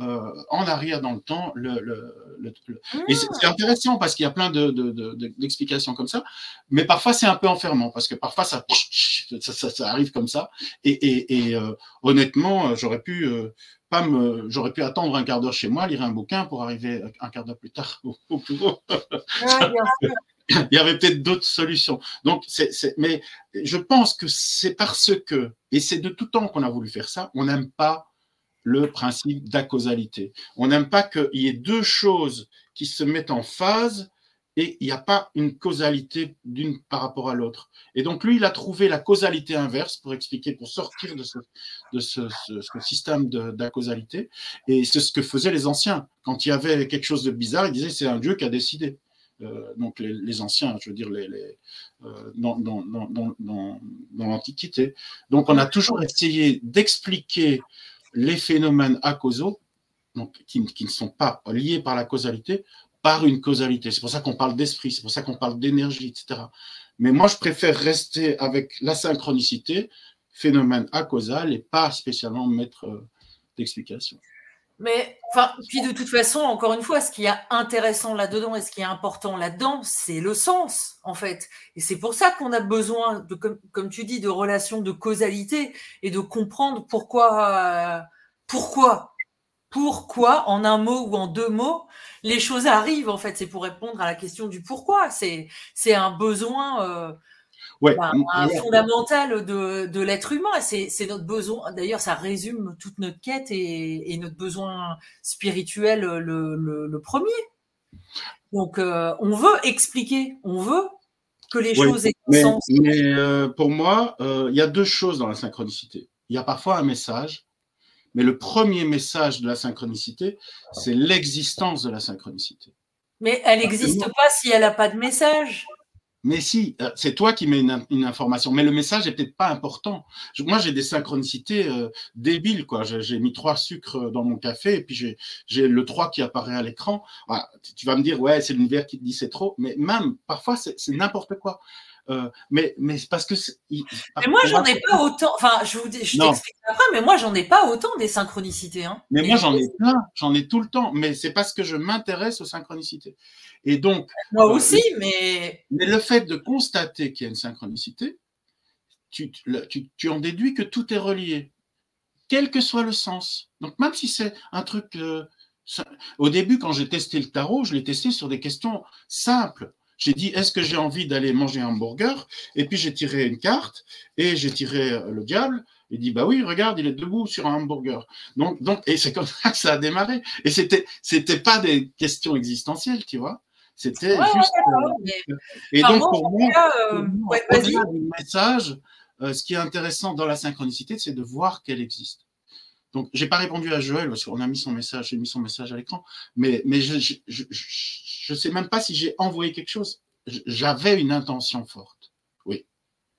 euh, en arrière dans le temps. Le, le, Et c'est ah. intéressant parce qu'il y a plein d'explications de, comme ça, mais parfois c'est un peu enfermant parce que parfois ça, ça, ça, arrive comme ça. Et, et, et euh, honnêtement, j'aurais pu pas me, j'aurais pu attendre un quart d'heure chez moi, lire un bouquin pour arriver un quart d'heure plus tard au, au bureau. [LAUGHS] il y avait peut-être d'autres solutions. Donc, c'est, mais je pense que c'est parce que, et c'est de tout temps qu'on a voulu faire ça, on n'aime pas le principe d'acausalité. On n'aime pas qu'il y ait deux choses qui se mettent en phase et il n'y a pas une causalité d'une par rapport à l'autre. Et donc lui, il a trouvé la causalité inverse pour expliquer, pour sortir de ce, de système d'acausalité. Et c'est ce que faisaient les anciens. Quand il y avait quelque chose de bizarre, ils disaient c'est un Dieu qui a décidé. Euh, donc les, anciens, je veux dire, euh, dans l'Antiquité. Donc on a toujours essayé d'expliquer les phénomènes acausaux, donc, qui, ne sont pas liés par la causalité, par une causalité. C'est pour ça qu'on parle d'esprit, c'est pour ça qu'on parle d'énergie, etc. Mais moi, je préfère rester avec la synchronicité, phénomène acausal, et pas spécialement mettre euh, d'explication. Mais, puis de toute façon, encore une fois, ce qui est intéressant là-dedans et ce qui est important là-dedans, c'est le sens, en fait. Et c'est pour ça qu'on a besoin, comme, tu dis, de relations de causalité et de comprendre pourquoi, pourquoi, pourquoi, en un mot ou en deux mots, les choses arrivent, en fait. C'est pour répondre à la question du pourquoi. C'est, c'est un besoin. Euh, ouais. Bah, un fondamental de, de l'être humain. C'est, notre besoin. D'ailleurs, ça résume toute notre quête et, et notre besoin spirituel le, le, le premier. Donc, euh, on veut expliquer, on veut que les choses aient mais, sens. Mais euh, pour moi, euh, il y a deux choses dans la synchronicité. Il y a parfois un message, mais le premier message de la synchronicité, c'est l'existence de la synchronicité. Mais elle n'existe pas si elle n'a pas de message. Mais si, euh, c'est toi qui mets une, information, mais le message n'est peut-être pas important. moi, j'ai des synchronicités euh, débiles, quoi. J'ai mis trois sucres dans mon café et puis j'ai le 3 qui apparaît à l'écran. tu vas me dire, ouais, c'est l'univers qui te dit c'est trop, mais même, parfois, c'est n'importe quoi. Euh, mais mais parce que mais moi j'en ai pas autant enfin je vous je t'explique après mais moi j'en ai pas autant des synchronicités hein. mais moi j'en ai plein j'en ai tout le temps mais c'est parce que je m'intéresse aux synchronicités. Et donc moi euh, aussi mais mais le fait de constater qu'il y a une synchronicité tu, tu, tu en déduis que tout est relié quel que soit le sens. Donc même si c'est un truc euh, au début quand j'ai testé le tarot je l'ai testé sur des questions simples j'ai dit, est-ce que j'ai envie d'aller manger un hamburger? Et puis j'ai tiré une carte et j'ai tiré euh, le diable. Il dit, bah oui, regarde, il est debout sur un hamburger. Donc, donc, et c'est comme ça que ça a démarré. Et c'était, c'était pas des questions existentielles, tu vois. C'était juste. Euh, et donc, pour moi, euh, message, ce qui est intéressant dans la synchronicité, c'est de voir qu'elle existe. Donc, j'ai pas répondu à Joël parce qu'on a mis son message, j'ai mis son message à l'écran, mais, mais je, je, sais même pas si j'ai envoyé quelque chose. J'avais une intention forte, oui,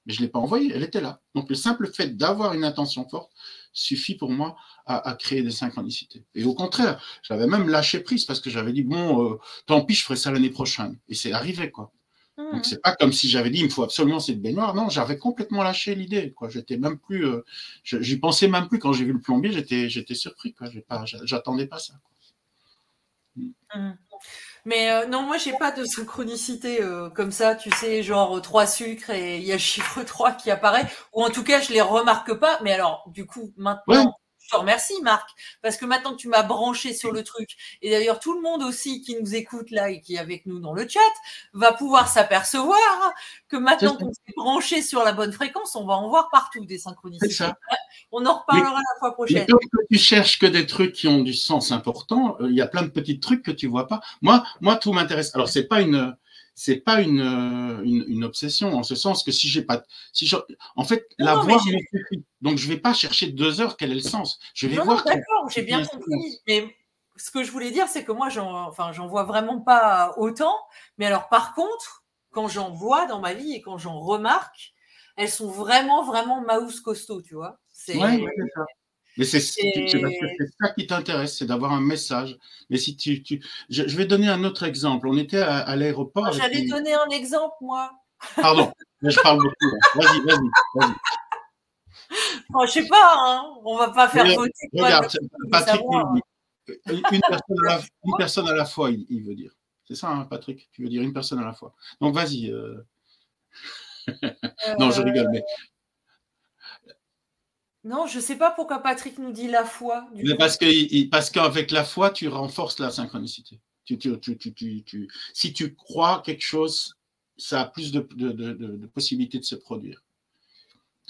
mais je l'ai pas envoyée, elle était là. Donc, le simple fait d'avoir une intention forte suffit pour moi à, créer des synchronicités. Et au contraire, j'avais même lâché prise parce que j'avais dit bon, euh, tant pis, je ferai ça l'année prochaine. Et c'est arrivé, quoi. Donc mmh. c'est pas comme si j'avais dit il me faut absolument cette baignoire. Non, j'avais complètement lâché l'idée. Quoi, j'étais même plus, euh, j'y pensais même plus quand j'ai vu le plombier. J'étais, j'étais surpris. Quoi, pas, j'attendais pas ça. Mmh. Mais euh, non, moi j'ai pas de synchronicité euh, comme ça, tu sais, genre trois sucres et il y a le chiffre [LAUGHS] 3 qui apparaît, ou en tout cas je les remarque pas. Mais alors, du coup, maintenant, je te remercie, Marc, parce que maintenant que tu m'as branché sur le truc, et d'ailleurs tout le monde aussi qui nous écoute là et qui est avec nous dans le chat, va pouvoir s'apercevoir que maintenant qu'on s'est branché sur la bonne fréquence, on va en voir partout des synchronicités. On en reparlera la fois prochaine. Quand tu cherches que des trucs qui ont du sens important, euh, il y a plein de petits trucs que tu vois pas. Moi, moi tout m'intéresse. Alors c'est pas une c'est pas une, euh, une, une, obsession en ce sens que si j'ai pas, si je, en fait, la suffit. Donc je vais pas chercher deux heures quel est le sens. Je vais voir. D'accord, j'ai bien compris. Mais ce que je voulais dire, c'est que moi, j'en, enfin, j'en vois vraiment pas autant. Mais alors, par contre, quand j'en vois dans ma vie et quand j'en remarque, elles sont vraiment, vraiment mouse costaud, tu vois. C'est. Mais c'est ça qui t'intéresse, c'est d'avoir un message. Mais si tu, tu... Je, vais donner un autre exemple. On était à, l'aéroport. J'allais donner un exemple, moi. Pardon, mais je parle beaucoup. Vas-y, vas-y, vas-y. Bon, je sais pas, hein. on va pas faire voter. Regarde, Patrick [LAUGHS] une, personne à la, fois, il, veut dire. C'est ça, hein, Patrick? Tu veux dire une personne à la fois. Donc vas-y. Euh. non, je rigole, mais. Non, je ne sais pas pourquoi Patrick nous dit la foi. mais parce, que, parce qu'avec la foi, tu renforces la synchronicité. Tu, si tu crois quelque chose, ça a plus de, possibilités de se produire.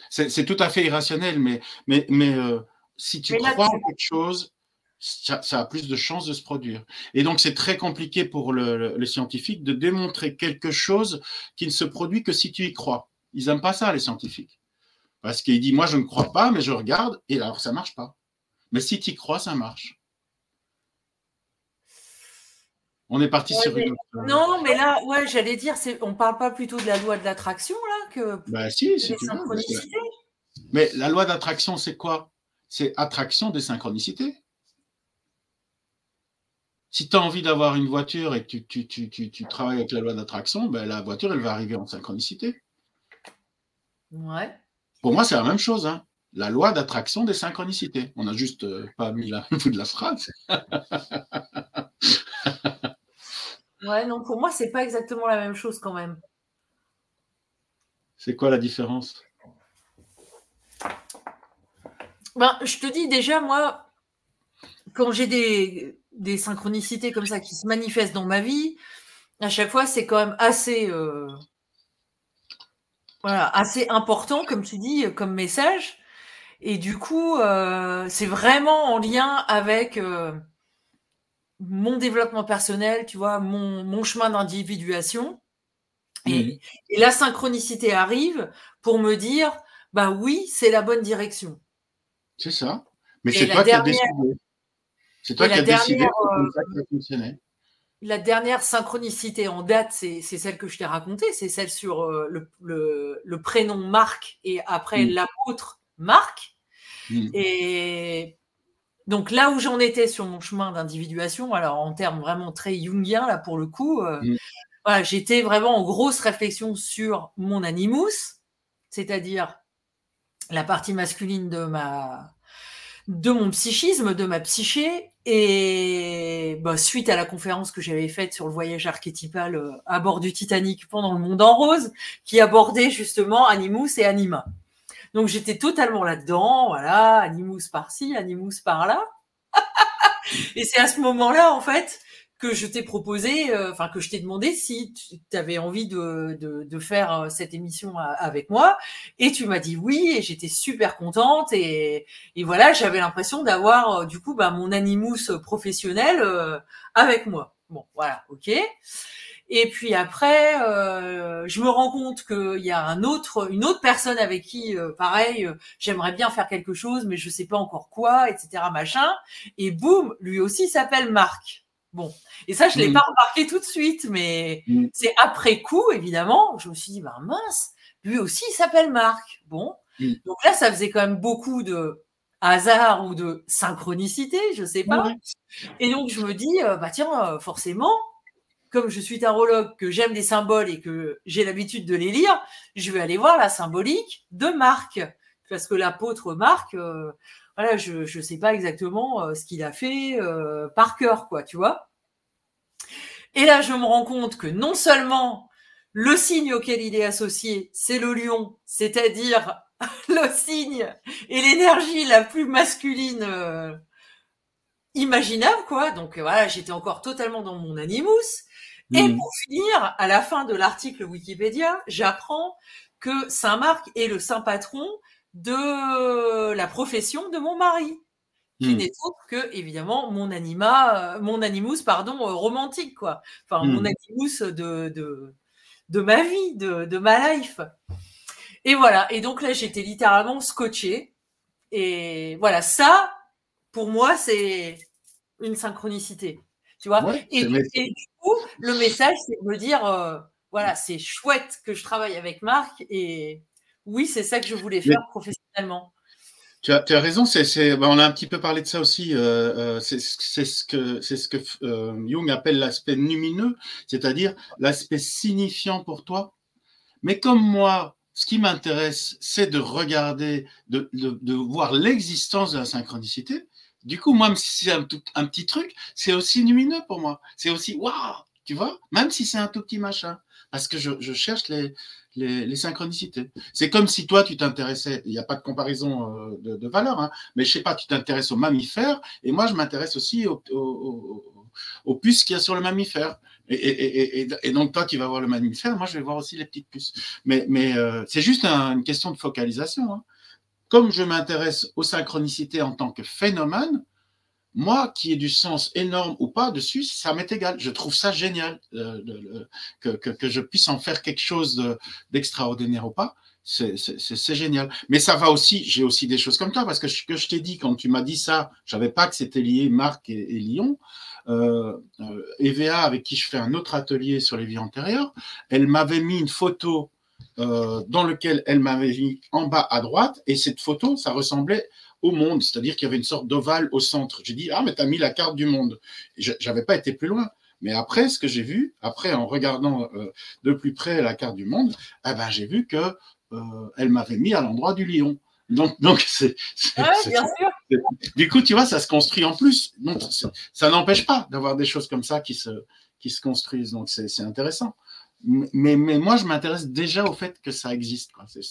C'est tout à fait irrationnel, mais, mais, mais euh, si tu crois en quelque chose, ça, a plus de chances de se produire. Et donc, c'est très compliqué pour le, scientifique de démontrer quelque chose qui ne se produit que si tu y crois. Ils n'aiment pas ça, les scientifiques. Parce qu'il dit, moi, je ne crois pas, mais je regarde, et alors ça ne marche pas. Mais si tu y crois, ça marche. On est parti sur une Non, mais là, ouais, j'allais dire, on ne parle pas plutôt de la loi de l'attraction, là, que. Bah, si, Mais la loi d'attraction, c'est quoi? C'est attraction des synchronicités. Si tu as envie d'avoir une voiture et que tu, tu, travailles avec la loi d'attraction, ben, la voiture, elle va arriver en synchronicité. Ouais. Pour moi, c'est la même chose. Hein. La loi d'attraction des synchronicités. On n'a juste euh, pas mis la [LAUGHS] bout de la phrase. [LAUGHS] ouais, non, pour moi, c'est pas exactement la même chose quand même. C'est quoi la différence? Ben, Je te dis déjà, moi, quand j'ai des, des synchronicités comme ça qui se manifestent dans ma vie, à chaque fois, c'est quand même assez, euh, voilà, assez important, comme tu dis, comme message. Et du coup, euh, c'est vraiment en lien avec euh, mon développement personnel, tu vois, mon, mon chemin d'individuation. Et, et, la synchronicité arrive pour me dire, bah oui, c'est la bonne direction. C'est ça. Mais c'est toi qui as décidé. C'est toi qui as décidé que ça euh, fonctionnait. La dernière synchronicité en date, c'est celle que je t'ai racontée, c'est celle sur euh, le, prénom Marc et après mm. l'apôtre Marc. Mm. Et donc là où j'en étais sur mon chemin d'individuation, alors en termes vraiment très jungiens, là pour le coup, euh, mm. voilà, j'étais vraiment en grosse réflexion sur mon animus, c'est-à-dire la partie masculine de ma de mon psychisme, de ma psyché, et bah, suite à la conférence que j'avais faite sur le voyage archétypal euh, à bord du Titanic pendant le monde en rose, qui abordait justement Animus et Anima. Donc j'étais totalement là-dedans, voilà, Animus par-ci, Animus par-là. [LAUGHS] et c'est à ce moment-là, en fait, que je t'ai proposé, euh, enfin que je t'ai demandé si tu avais envie de, de, faire euh, cette émission avec moi, et tu m'as dit oui, et j'étais super contente, et, et voilà, j'avais l'impression d'avoir euh, du coup bah, mon animus professionnel avec moi. Bon, voilà, ok. Et puis après, je me rends compte qu'il y a un autre, une autre personne avec qui, pareil, j'aimerais bien faire quelque chose, mais je sais pas encore quoi, etc., machin. Et boum, lui aussi s'appelle Marc. Bon, et ça, je ne l'ai mm. pas remarqué tout de suite, mais mm. c'est après coup, évidemment, je me suis dit, ben mince, lui aussi, il s'appelle Marc. Bon, mm. donc là, ça faisait quand même beaucoup de hasard ou de synchronicité, je ne sais pas. Et donc, je me dis, euh, bah tiens, euh, forcément, comme je suis tarologue, que j'aime les symboles et que j'ai l'habitude de les lire, je vais aller voir la symbolique de Marc. Parce que l'apôtre Marc, euh, voilà, je ne sais pas exactement euh, ce qu'il a fait euh, par cœur, quoi, tu vois. Et là, je me rends compte que non seulement le signe auquel il est associé, c'est le lion, c'est-à-dire [LAUGHS] le signe et l'énergie la plus masculine euh, imaginable, quoi. Donc voilà, j'étais encore totalement dans mon animus. Et mmh. pour finir, à la fin de l'article Wikipédia, j'apprends que Saint Marc est le saint patron de la profession de mon mari, qui hmm. n'est autre que évidemment mon anima, mon animus pardon euh, romantique quoi. Enfin mon hmm. animus de, de, de ma vie, de, de ma life. Et voilà. Et donc là j'étais littéralement scotché. Et voilà ça pour moi c'est une synchronicité. Tu vois? et, du coup le message c'est de me dire euh, voilà c'est chouette que je travaille avec Marc et oui, c'est ça que je voulais faire professionnellement. Tu as, raison, ben, on a un petit peu parlé de ça aussi. Euh, euh, c'est, ce que, c'est ce que euh, Jung appelle l'aspect lumineux, c'est-à-dire l'aspect signifiant pour toi. Mais comme moi, ce qui m'intéresse, c'est de regarder, de, de, voir l'existence de la synchronicité. du coup, moi, même si c'est un, un petit truc, c'est aussi lumineux pour moi. C'est aussi waouh, tu vois, même si c'est un tout petit machin, parce que je, je cherche les, les, synchronicités. C'est comme si toi, tu t'intéressais, il n'y a pas de comparaison euh, de, valeur, hein, mais je sais pas, tu t'intéresses aux mammifères, et moi, je m'intéresse aussi aux, aux, aux puces qu'il y a sur le mammifère. Et, et, et, et, donc, toi, tu vas voir le mammifère, moi, je vais voir aussi les petites puces. Mais, mais euh, c'est juste un, une question de focalisation. Hein. Comme je m'intéresse aux synchronicités en tant que phénomène, moi, qui ai du sens énorme ou pas dessus, ça m'est égal. Je trouve ça génial euh, que, que, je puisse en faire quelque chose d'extraordinaire ou pas. C'est génial. Mais ça va aussi, j'ai aussi des choses comme toi, parce que ce que je t'ai dit, quand tu m'as dit ça, je savais pas que c'était lié Marc et, Lyon. Euh, euh, EVA, avec qui je fais un autre atelier sur les vies antérieures, elle m'avait mis une photo dans lequel elle m'avait mis en bas à droite, et cette photo, ça ressemblait au monde, c'est-à-dire qu'il y avait une sorte d'ovale au centre. J'ai dit, ah, mais tu as mis la carte du monde. J'avais pas été plus loin. Mais après, ce que j'ai vu, après, en regardant euh, de plus près la carte du monde, eh ben, j'ai vu que euh, elle m'avait mis à l'endroit du lion. Donc, donc c'est, sûr. Du coup, tu vois, ça se construit en plus. Donc, ça n'empêche pas d'avoir des choses comme ça qui se, qui se construisent. Donc, c'est intéressant mais, mais moi, je m'intéresse déjà au fait que ça existe. Quoi. Ouais,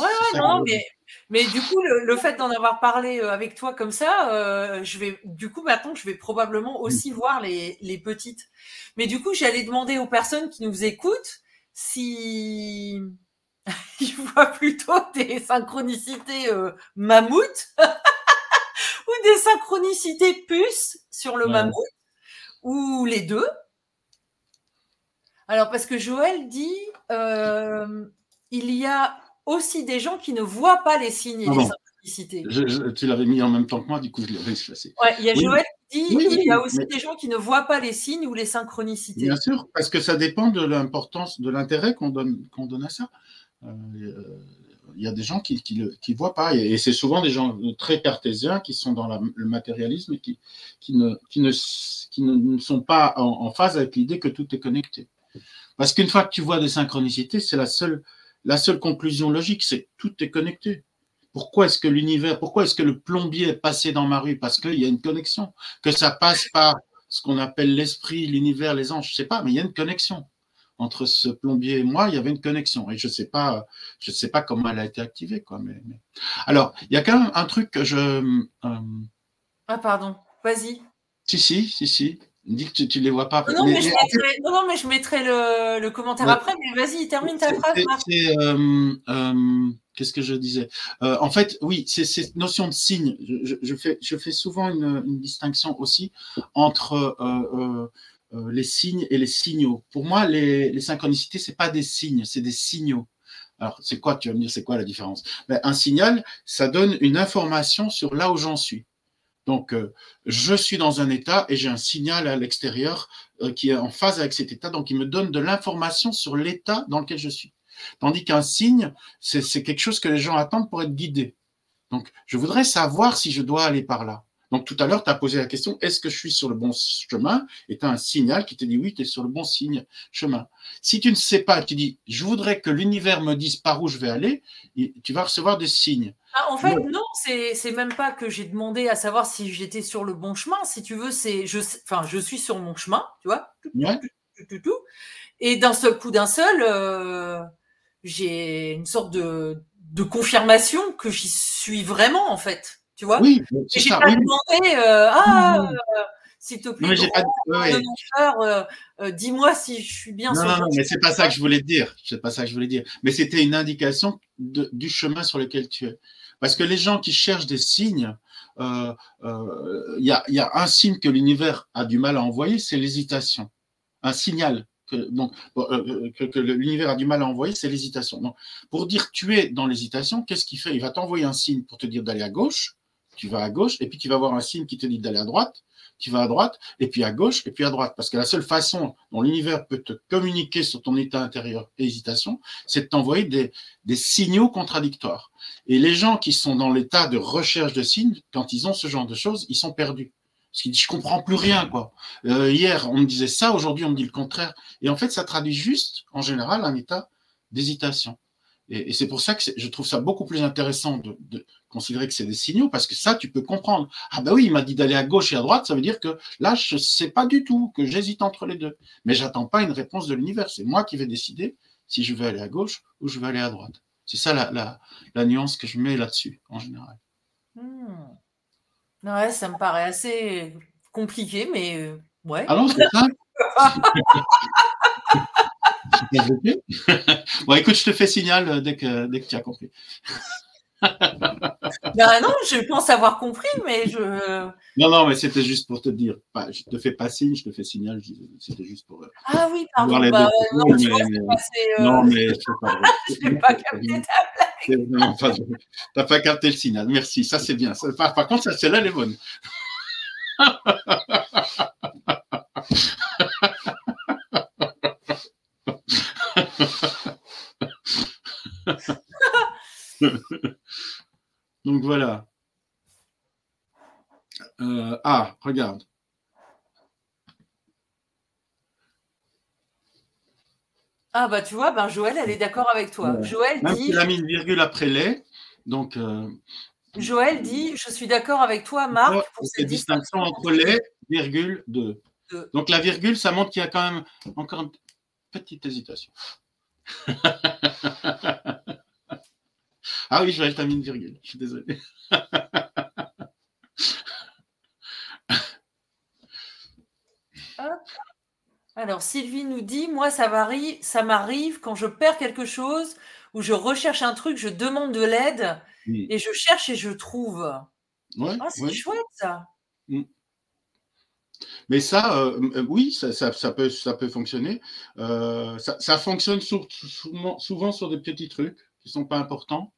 ouais, non, mais, mais du coup, le, le, fait d'en avoir parlé euh, avec toi comme ça, euh, je vais, du coup, maintenant, je vais probablement aussi mmh. voir les, les petites. Mais du coup, j'allais demander aux personnes qui nous écoutent si [LAUGHS] ils voient plutôt des synchronicités euh, mammouth [LAUGHS] ou des synchronicités puces sur le ouais. mammouth ou les deux. Alors, parce que Joël dit, euh, il y a aussi des gens qui ne voient pas les signes et les synchronicités. Je, je, tu l'avais mis en même temps que moi, du coup, je l'avais effacé. Ouais, il y a oui. Joël qui dit, oui, il y a aussi mais... des gens qui ne voient pas les signes ou les synchronicités. Bien sûr, parce que ça dépend de l'importance, de l'intérêt qu'on donne, qu'on donne à ça. Euh, il y a des gens qui ne qui, voient pas, et, c'est souvent des gens très cartésiens qui sont dans la, le matérialisme et qui, qui, ne, qui, ne, qui ne sont pas en, en phase avec l'idée que tout est connecté. Parce qu'une fois que tu vois des synchronicités, c'est la seule, la seule conclusion logique, c'est tout est connecté. Pourquoi est-ce que l'univers, pourquoi est-ce que le plombier est passé dans ma rue? Parce qu'il y a une connexion. Que ça passe par ce qu'on appelle l'esprit, l'univers, les anges, je sais pas, mais il y a une connexion. Entre ce plombier et moi, il y avait une connexion. Et je sais pas, je sais pas comment elle a été activée, quoi. Mais, mais... Alors, il y a quand même un truc que je. Euh... Ah, pardon. Vas-y. Si, si, si, si. Dis que tu ne les vois pas. Non, non, mais, mais, je, mettrai, non, non mais je mettrai le, le commentaire ouais. après, mais vas-y, termine ta phrase. Euh, euh, Qu'est-ce que je disais? Euh, En fait, oui, c'est cette notion de signe. Je, je, fais, je fais souvent une, une distinction aussi entre les signes et les signaux. Pour moi, les, les synchronicités, ce pas des signes, c'est des signaux. Alors, c'est quoi Tu vas me dire, c'est quoi la différence? Ben, Un signal, ça donne une information sur là où j'en suis. Donc, euh, je suis dans un état et j'ai un signal à l'extérieur euh, qui est en phase avec cet état, donc il me donne de l'information sur l'état dans lequel je suis. Tandis qu'un signe, c'est quelque chose que les gens attendent pour être guidés. Donc, je voudrais savoir si je dois aller par là. Donc, tout à l'heure, tu as posé la question, est-ce que je suis sur le bon chemin? Et tu as un signal qui te dit, oui, tu es sur le bon signe, chemin. Si tu ne sais pas, tu dis, je voudrais que l'univers me dise par où je vais aller, tu vas recevoir des signes. Ah, en fait, non, c'est même pas que j'ai demandé à savoir si j'étais sur le bon chemin. Si tu veux, c'est je, enfin, je suis sur mon chemin, tu vois? Ouais. Tout, tout, tout, et d'un seul coup, d'un seul, euh, j'ai une sorte de, de confirmation que j'y suis vraiment, en fait. Tu vois? Oui, et j'ai pas oui. demandé, euh, ah, euh, s'il te plaît, non, pas... ouais. Euh, euh, dis-moi si je suis bien. Non, non, non, mais c'est pas ça que je voulais dire. C'est pas ça que je voulais dire. Mais c'était une indication de, du chemin sur lequel tu es. Parce que les gens qui cherchent des signes, il euh, y, a, y, a, un signe que l'univers a du mal à envoyer, c'est l'hésitation. Un signal que, donc, euh, que, que l'univers a du mal à envoyer, c'est l'hésitation. Donc, pour dire tu es dans l'hésitation, qu'est-ce qu'il fait? Il va t'envoyer un signe pour te dire d'aller à gauche, tu vas à gauche, et puis tu vas avoir un signe qui te dit d'aller à droite, tu vas à droite, et puis à gauche, et puis à droite. Parce que la seule façon dont l'univers peut te communiquer sur ton état intérieur hésitation, c'est de t'envoyer des, des, signaux contradictoires. Et les gens qui sont dans l'état de recherche de signes, quand ils ont ce genre de choses, ils sont perdus. Parce qu'ils disent, je comprends plus rien, quoi. Euh, hier, on me disait ça, aujourd'hui, on me dit le contraire. Et en fait, ça traduit juste, en général, un état d'hésitation. Et, c'est pour ça que je trouve ça beaucoup plus intéressant de, considérer que c'est des signaux, parce que ça, tu peux comprendre. Ah ben oui, il m'a dit d'aller à gauche et à droite, ça veut dire que là, je ne sais pas du tout, que j'hésite entre les deux. Mais j'attends pas une réponse de l'univers. C'est moi qui vais décider si je vais aller à gauche ou je vais aller à droite. C'est ça la, la, nuance que je mets là-dessus, en général. Hmm. Ouais, ça me paraît assez compliqué, mais euh, ouais. Ah non, c'est [LAUGHS] ça. [LAUGHS] [LAUGHS] bon, écoute, je te fais signal euh, dès que, dès que tu as compris. [LAUGHS] ben non, je pense avoir compris, mais je. Non, non, mais c'était juste pour te dire. je te fais pas signe, je te fais signal. C'était juste pour. Euh, ah oui, pardon. Bah, non, mais, euh, non, mais je n'ai [LAUGHS] pas capté ta blague. Non, pas, t'as pas capté le signal. Merci, ça c'est bien. par, par, contre, celle-là, elle est bonne. [LAUGHS] Donc voilà. Euh, ah, regarde. Ah bah tu vois, ben Joël, elle est d'accord avec toi. Joël Même dit. a mis une virgule après les, donc. Euh, Joël dit, je suis d'accord avec toi, Marc, pour cette distinction entre les, virgule, deux. Donc la virgule, ça montre qu'il y a quand même encore une petite hésitation. [LAUGHS] ah oui, Joël, t'as mis une virgule. Je suis désolé. Alors Sylvie nous dit, moi ça m'arrive, ça m'arrive quand je perds quelque chose ou je recherche un truc, je demande de l'aide et je cherche et je trouve. Ouais, ah, c'est chouette ça. Mm. Mais ça, euh, oui, ça, peut, ça peut fonctionner. Euh, ça, fonctionne souvent, sur des petits trucs qui ne sont pas importants.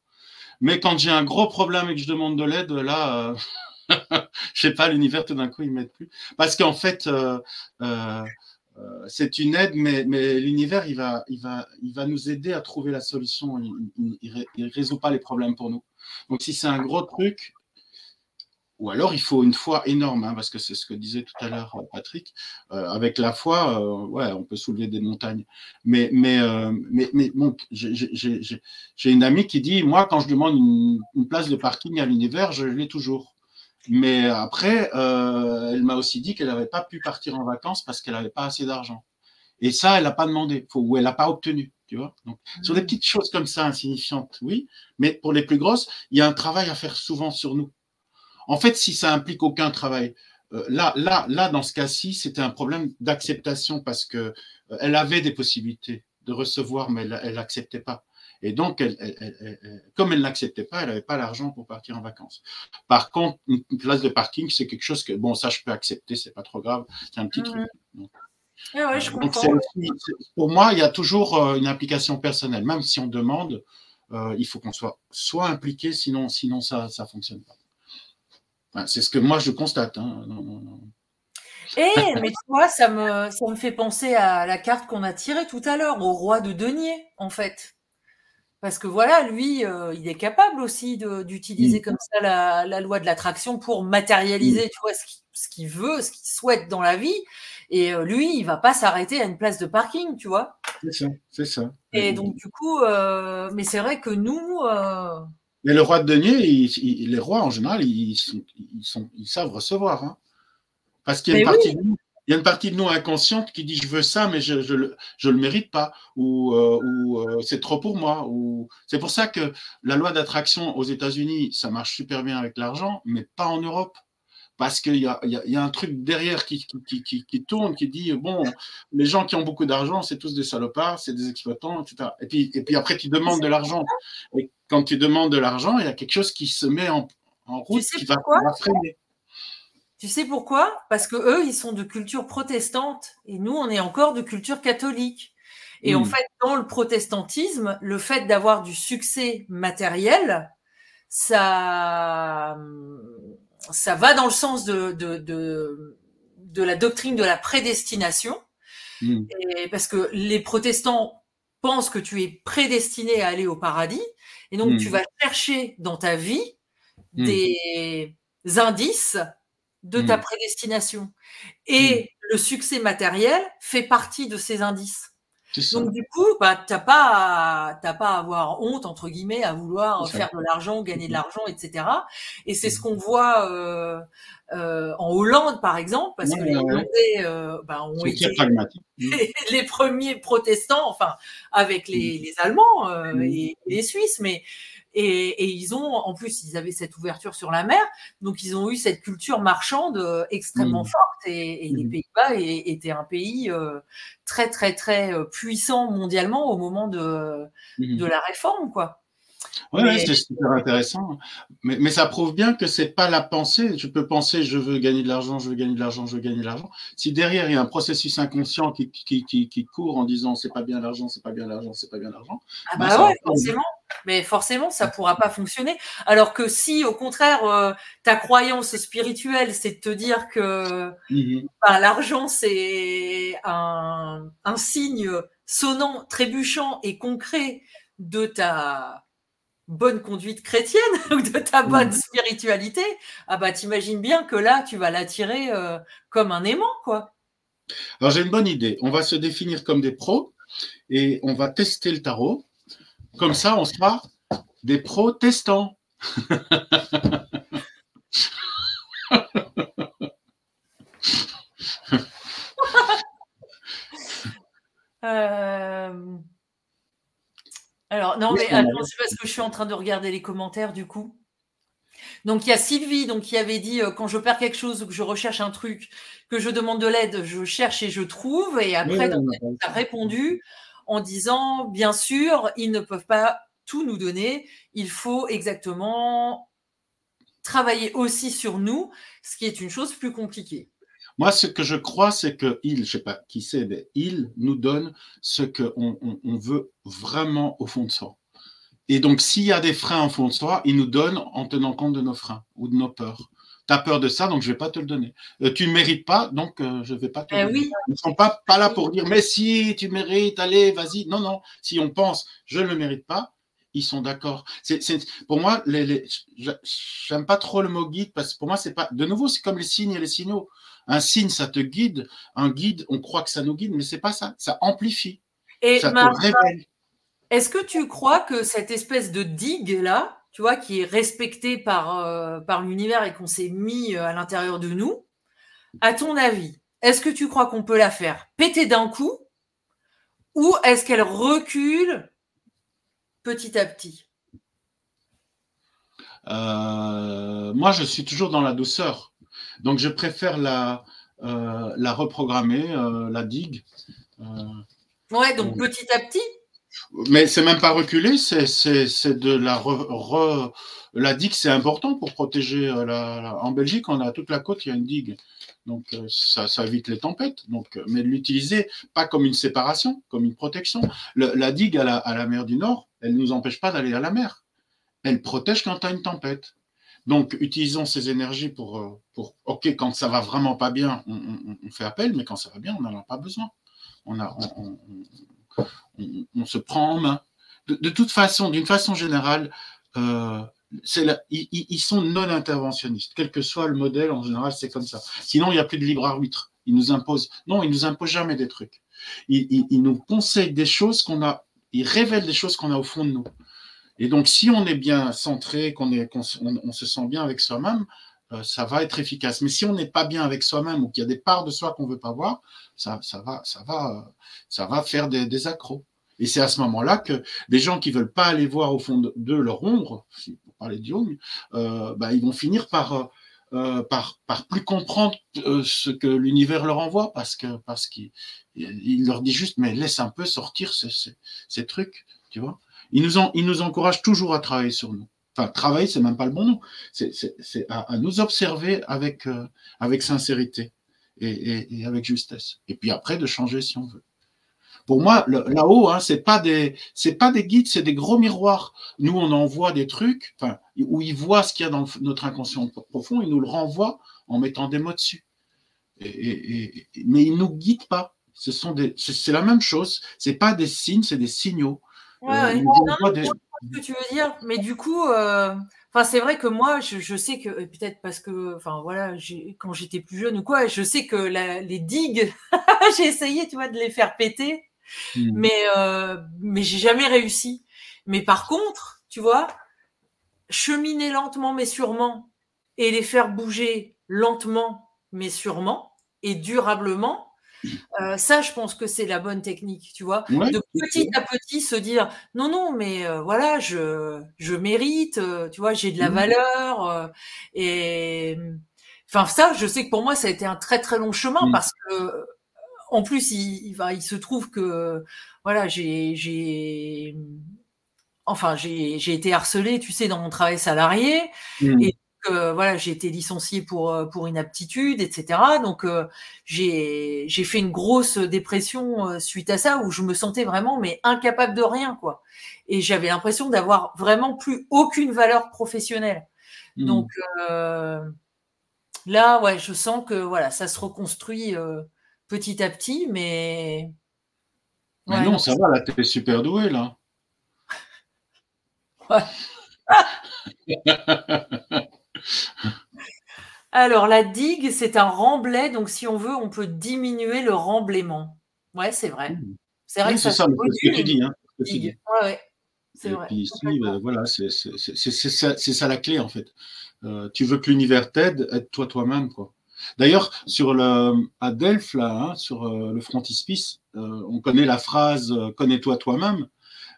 Mais quand j'ai un gros problème et que je demande de l'aide, là, je [LAUGHS] je sais pas, l'univers tout d'un coup, il m'aide plus. Parce qu'en fait, c'est une aide, mais, l'univers, va, il, va, il va nous aider à trouver la solution. Il ne résout pas les problèmes pour nous. Donc, si c'est un gros truc, ou alors il faut une foi énorme, hein, parce que c'est ce que disait tout à l'heure euh, Patrick. Euh, avec la foi, euh, ouais, on peut soulever des montagnes. Mais, mais, mais, mais bon, j'ai une amie qui dit, moi, quand je demande une, place de parking à l'univers, je l'ai toujours. Mais après, elle m'a aussi dit qu'elle n'avait pas pu partir en vacances parce qu'elle n'avait pas assez d'argent. Et ça, elle n'a pas demandé, ou elle n'a pas obtenu. Tu vois Donc, sur des mmh. petites choses comme ça, insignifiantes, oui. Mais pour les plus grosses, il y a un travail à faire souvent sur nous. En fait, si ça implique aucun travail, euh, là, là, là, dans ce cas-ci, c'était un problème d'acceptation parce que euh, elle avait des possibilités de recevoir, mais elle n'acceptait pas. Et donc, elle, comme elle n'acceptait pas, elle n'avait pas l'argent pour partir en vacances. Par contre, une place de parking, c'est quelque chose que, bon, ça, je peux accepter, c'est pas trop grave, c'est un petit truc. ah ouais, je euh, comprends. pour moi, il y a toujours une implication personnelle. Même si on demande, il faut qu'on soit soit impliqué, sinon, sinon ça ne fonctionne pas c'est ce que moi je constate. Hein. Eh, mais tu vois, ça me, ça me fait penser à la carte qu'on a tirée tout à l'heure, au roi de denier, en fait. Parce que voilà, lui, euh, il est capable aussi d'utiliser comme ça la, loi de l'attraction pour matérialiser, tu vois, ce qu'il veut, ce qu'il souhaite dans la vie. Et euh, lui, il va pas s'arrêter à une place de parking, tu vois. C'est ça, c'est ça. Et donc, du coup, euh, mais c'est vrai que nous, mais le roi de denier, les rois en général, ils, sont, ils, savent recevoir. Hein. Parce qu'il y a, une partie de nous, il y a une partie de nous inconsciente qui dit je veux ça, mais je ne je, le mérite pas, ou, euh, euh, c'est trop pour moi. Ou... C'est pour ça que la loi d'attraction aux États-Unis, ça marche super bien avec l'argent, mais pas en Europe parce qu'il y a, un truc derrière qui, qui, tourne, qui dit, bon, les gens qui ont beaucoup d'argent, c'est tous des salopards, c'est des exploitants, etc. Et puis, et puis après, tu demandes de l'argent. Et quand tu demandes de l'argent, il y a quelque chose qui se met en, route, qui va, freiner. Tu sais pourquoi? Parce que eux, ils sont de culture protestante et nous, on est encore de culture catholique. Et en hmm. fait, dans le protestantisme, le fait d'avoir du succès matériel, ça, ça va dans le sens de, de, de, la doctrine de la prédestination. Hmm. Et parce que les protestants pensent que tu es prédestiné à aller au paradis. Et donc, tu hmm. vas chercher dans ta vie hmm. des indices de ta prédestination. Et le succès matériel fait partie de ces indices. Donc du coup, bah, t'as pas, t'as pas à avoir honte entre guillemets à vouloir faire de l'argent, gagner de mmh. l'argent, etc. Et c'est ce mmh. qu'on voit euh, euh, en Hollande, par exemple, parce que les Hollandais euh, bah, ont été [LAUGHS] les, premiers protestants, enfin avec les, mmh. les Allemands euh, et les Suisses, mais et, ils ont, en plus, ils avaient cette ouverture sur la mer, donc ils ont eu cette culture marchande euh, extrêmement mmh. forte. Et, les mmh. Pays-Bas étaient un pays euh, très, très, très euh, puissant mondialement au moment de, mmh. de la réforme, quoi. Oui, c'est super intéressant. Mais, mais, ça prouve bien que c'est pas la pensée. Je peux penser, je veux gagner de l'argent, je veux gagner de l'argent, je veux gagner de l'argent. Si derrière il y a un processus inconscient qui, qui, qui, qui court en disant c'est pas bien l'argent, c'est pas bien l'argent, c'est pas bien l'argent. Ah ben bah ouais, forcément. Mais forcément, ça pourra pas fonctionner. Alors que si, au contraire, euh, ta croyance spirituelle, c'est de te dire que mmh bah, l'argent, c'est un, un signe sonnant, trébuchant et concret de ta bonne conduite chrétienne [LAUGHS] ou de ta bonne spiritualité, ah bah t'imagines bien que là, tu vas l'attirer euh, comme un aimant, quoi. Alors j'ai une bonne idée. On va se définir comme des pros et on va tester le tarot. Comme ça, on sera des pros testants. [LAUGHS] euh... Alors, non, mais attends, c'est parce que je suis en train de regarder les commentaires du coup. Donc, il y a Sylvie donc, qui avait dit euh, quand je perds quelque chose ou que je recherche un truc, que je demande de l'aide, je cherche et je trouve. Et après, tu as répondu en disant bien sûr, ils ne peuvent pas tout nous donner. Il faut exactement travailler aussi sur nous, ce qui est une chose plus compliquée. Moi, ce que je crois, c'est que il, je sais pas qui c'est, mais il nous donne ce qu'on on, veut vraiment au fond de soi. Et donc, s'il y a des freins au fond de soi, il nous donne en tenant compte de nos freins ou de nos peurs. Tu as peur de ça, donc je ne vais pas te le donner. Euh, tu ne mérites pas, donc euh, je ne vais pas te le eh donner. Ils ne sont pas, pas là pour dire, mais si, tu mérites, allez, vas-y. Non, non. Si on pense, je ne le mérite pas, ils sont d'accord. C'est, pour moi, les, les, j'aime pas trop le mot guide parce que pour moi, c'est pas. De nouveau, c'est comme les signes et les signaux. Un signe, ça te guide. Un guide, on croit que ça nous guide, mais c'est pas ça. Ça amplifie. Et ça te révèle. Est-ce que tu crois que cette espèce de digue là, tu vois, qui est respectée par, euh, par l'univers et qu'on s'est mis euh, à l'intérieur de nous, à ton avis, est-ce que tu crois qu'on peut la faire péter d'un coup ou est-ce qu'elle recule petit à petit? Euh, Moi, je suis toujours dans la douceur. Donc, je préfère la, euh, la reprogrammer, euh, la digue. ouais, donc petit à petit mais c'est même pas reculer, c'est de la re, la digue, c'est important pour protéger la, En Belgique, on a toute la côte, il y a une digue, donc ça, ça évite les tempêtes. Donc, mais de l'utiliser pas comme une séparation, comme une protection. la digue à la, à la mer du Nord, elle ne nous empêche pas d'aller à la mer. Elle protège quand tu as une tempête. Donc, utilisons ces énergies pour, euh, pour, OK, quand ça va vraiment pas bien, on, fait appel, mais quand ça va bien, on n'en a pas besoin. On, se prend en main. De, toute façon, d'une façon générale, euh, ils, ils, sont non interventionnistes. Quel que soit le modèle, en général, c'est comme ça. Sinon, il n'y a plus de libre arbitre. Ils nous imposent. Non, ils nous imposent jamais des trucs. Ils, ils nous conseillent des choses qu'on a il révèle des choses qu'on a au fond de nous. Et donc, si on est bien centré, qu'on est, on, se sent bien avec soi-même, euh, ça va être efficace. Mais si on n'est pas bien avec soi-même ou qu'il y a des parts de soi qu'on veut pas voir, ça, ça va, ça va, ça va faire des, des accros. Et c'est à ce moment-là que des gens qui veulent pas aller voir au fond de, leur ombre, pour parler de Jung, euh, bah, ils vont finir par euh, par, par plus comprendre ce que l'univers leur envoie parce que parce qu'il il leur dit juste, mais laisse un peu sortir ces, trucs, tu vois. Il nous, en, encourage toujours à travailler sur nous. Enfin, travailler, c'est même pas le bon nom. C'est à, nous observer avec, euh, sincérité et, avec justesse. Et puis après, de changer si on veut. Pour moi, là-haut, hein, c'est pas des, pas des guides, c'est des gros miroirs. Nous, on envoie des trucs, où ils voient ce qu'il y a dans notre inconscient profond, ils nous le renvoient en mettant des mots dessus. Et, mais ils nous guident pas ce c'est la même chose. C'est pas des signes, c'est des signaux. Ouais, euh, ce que tu veux dire, mais du coup, euh, enfin, c'est vrai que moi, je, sais que peut-être parce que, enfin, voilà, quand j'étais plus jeune ou quoi, je sais que les digues, [LAUGHS] j'ai essayé, tu vois, de les faire péter. Hmm. Mais, euh, mais j'ai jamais réussi. Mais par contre, tu vois, cheminer lentement mais sûrement et les faire bouger lentement mais sûrement et durablement, euh, ça, je pense que c'est la bonne technique, tu vois, de petit à petit se dire non, non, mais euh, voilà, je, je mérite, euh, tu vois, j'ai de la mmh. valeur et enfin ça, je sais que pour moi, ça a été un très très long chemin mmh. parce que en plus, il, il, il se trouve que voilà, j'ai j'ai enfin j'ai j'ai été harcelée, tu sais, dans mon travail salarié mmh. et voilà, j'ai été licenciée pour euh, pour inaptitude, etc. Donc euh, j'ai j'ai fait une grosse dépression euh, suite à ça où je me sentais vraiment mais incapable de rien quoi. Et j'avais l'impression d'avoir vraiment plus aucune valeur professionnelle. Mmh. Donc là, ouais, je sens que voilà, ça se reconstruit petit à petit, mais. Mais non, ça va, là, t'es super doué, là. ouais. [LAUGHS] Alors, la digue, c'est un remblai. Donc, si on veut, on peut diminuer le remblaiement. Ouais, c'est vrai. Mmh. C'est vrai que ça, ce que tu dis. Hein, Ouais, c'est vrai. Puis ici, ben, voilà, c'est ça, ça, la clé, en fait. Euh, tu veux que l'univers t'aide, aide-toi toi-même, quoi. D'ailleurs, sur le, à Delphes, là, hein, sur euh, le frontispice, euh, on connaît la phrase Connais-toi toi-même,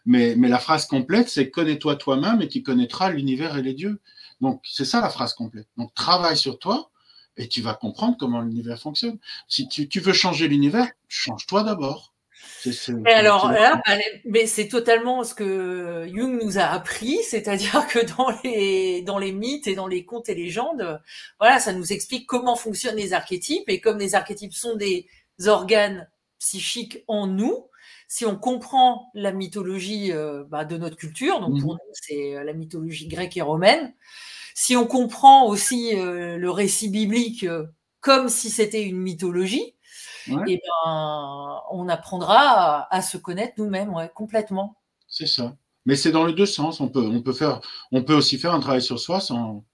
mais, mais la phrase complète, c'est Connais-toi toi-même et tu connaîtras l'univers et les dieux. Donc, c'est ça la phrase complète. Donc, travaille sur toi et tu vas comprendre comment l'univers fonctionne. Si tu, veux changer l'univers, change-toi d'abord. Mais alors là, bah, mais c'est totalement ce que Jung nous a appris, [LAUGHS] c'est-à-dire que dans les dans les mythes et dans les contes et légendes, voilà, ça nous explique comment fonctionnent les archétypes et comme les archétypes sont des organes psychiques en nous, si on comprend la mythologie euh, bah, de notre culture, donc pour mmh. nous c'est euh, la mythologie grecque et romaine, si on comprend aussi euh, le récit biblique comme si c'était une mythologie, et eh ben, on apprendra à, se connaître nous-mêmes, ouais, complètement. C'est ça. Mais c'est dans les deux sens. On peut, on peut faire, on peut aussi faire un travail sur soi sans.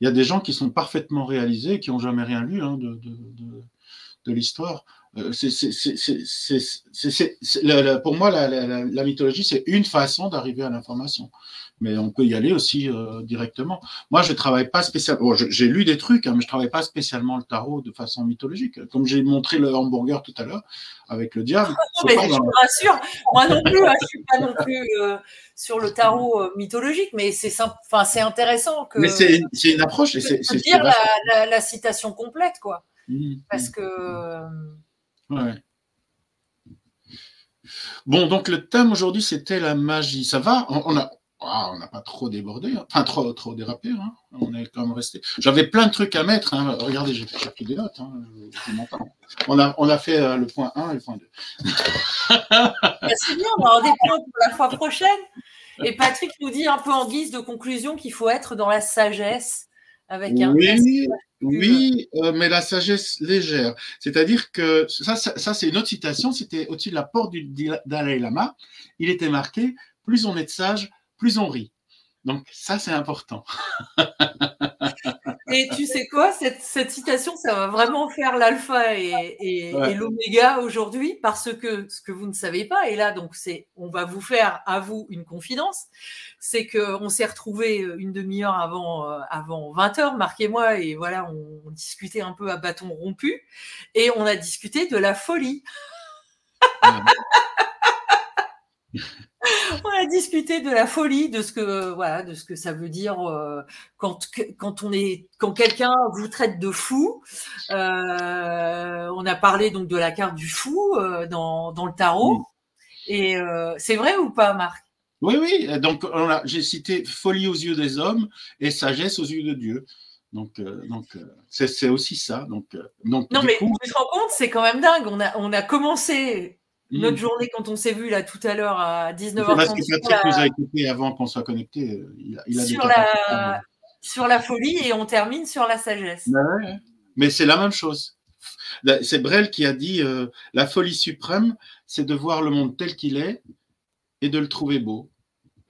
Il y a des gens qui sont parfaitement réalisés, qui n'ont jamais rien lu hein, de, de, de, de l'histoire. Euh, pour moi, la, mythologie, c'est une façon d'arriver à l'information. Mais on peut y aller aussi euh, directement. Moi, je travaille pas spécialement. j'ai lu des trucs, hein, mais je travaille pas spécialement le tarot de façon mythologique. Comme j'ai montré le hamburger tout à l'heure avec le diable. [LAUGHS] mais je me rassure, moi non plus, hein, je suis pas non [LAUGHS] plus euh, sur le tarot mythologique, mais c'est c'est intéressant que. Mais c'est, une approche. C'est, dire la, citation complète, quoi. Mmh, Parce mmh. Ouais. Bon, donc le thème aujourd'hui, c'était la magie. Ça va? On n'a ah, on pas trop débordé, hein. enfin trop, trop dérapé. Hein. On est quand même resté. J'avais plein de trucs à mettre. Hein. Regardez, j'ai pris des notes. On, a, on a fait euh, le point 1 et le point 2. [LAUGHS] Bah, c'est bien, on aura des points pour la fois prochaine. Et Patrick nous dit un peu en guise de conclusion qu'il faut être dans la sagesse avec un. Oui, oui, euh, mais la sagesse légère. C'est-à-dire que ça, ça, c'est une autre citation. C'était au-dessus de la porte du Dalai Lama. Il était marqué plus on est sage, plus on rit. Donc ça, c'est important. [LAUGHS] Et tu sais quoi, cette, citation, ça va vraiment faire l'alpha et, l'oméga aujourd'hui parce que ce que vous ne savez pas, et là, donc, c'est, on va vous faire à vous une confidence, c'est qu'on s'est retrouvé une demi-heure avant, euh, avant 20 heures, marquez-moi, et voilà, on, discutait un peu à bâton rompu et on a discuté de la folie. On a discuté de la folie, de ce que voilà, de ce que ça veut dire euh, quand quand on est quand quelqu'un vous traite de fou. Euh, on a parlé donc de la carte du fou euh, dans, dans le tarot. Et c'est vrai ou pas, Marc? Oui, oui. Donc j'ai cité folie aux yeux des hommes et sagesse aux yeux de Dieu. Donc, donc c'est aussi ça. Donc, donc non, mais tu te rends compte, c'est quand même dingue. On a, on a commencé notre mmh. journée, quand on s'est vu là tout à l'heure à 19h30. Parce que Patrick nous a écouté avant qu'on soit connecté. Il, a sur, la... sur la folie et on termine sur la sagesse. Mais c'est la même chose. C'est Brel qui a dit euh, la folie suprême, c'est de voir le monde tel qu'il est et de le trouver beau.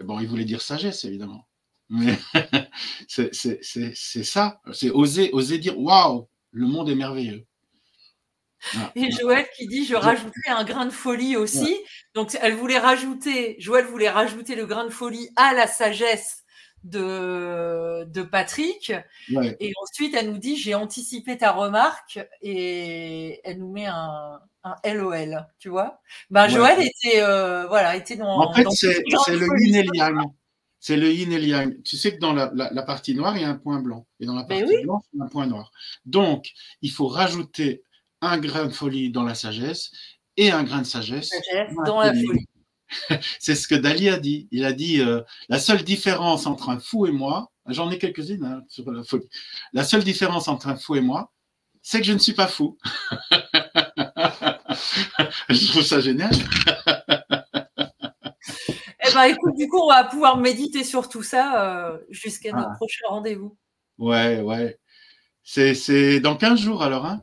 bon, il voulait dire sagesse, évidemment. Mais [LAUGHS] c'est ça. C'est oser, oser dire waouh, le monde est merveilleux. Ah, et Joël qui dit je rajouterai un grain de folie aussi. Donc elle voulait rajouter, Joël voulait rajouter le grain de folie à la sagesse de, de Patrick. Et ensuite elle nous dit j'ai anticipé ta remarque et elle nous met un, un LOL, tu vois. Ben, Joël était euh, voilà était dans. En fait c'est le yin et yang. C'est le yin et yang. Tu sais que dans la, la, partie noire, il y a un point blanc. Et dans la partie blanche, il y a un point noir. Donc, il faut rajouter un grain de folie dans la sagesse et un grain de sagesse, dans, la folie. [LAUGHS] C'est ce que Dali a dit. Il a dit euh, la seule différence entre un fou et moi, j'en ai quelques-unes hein, sur la folie. La seule différence entre un fou et moi, c'est que je ne suis pas fou. [LAUGHS] je trouve ça génial. [LAUGHS] eh ben, écoute, du coup, on va pouvoir méditer sur tout ça euh, jusqu'à notre ah. prochain rendez-vous. Ouais, ouais. C'est dans 15 jours alors, hein?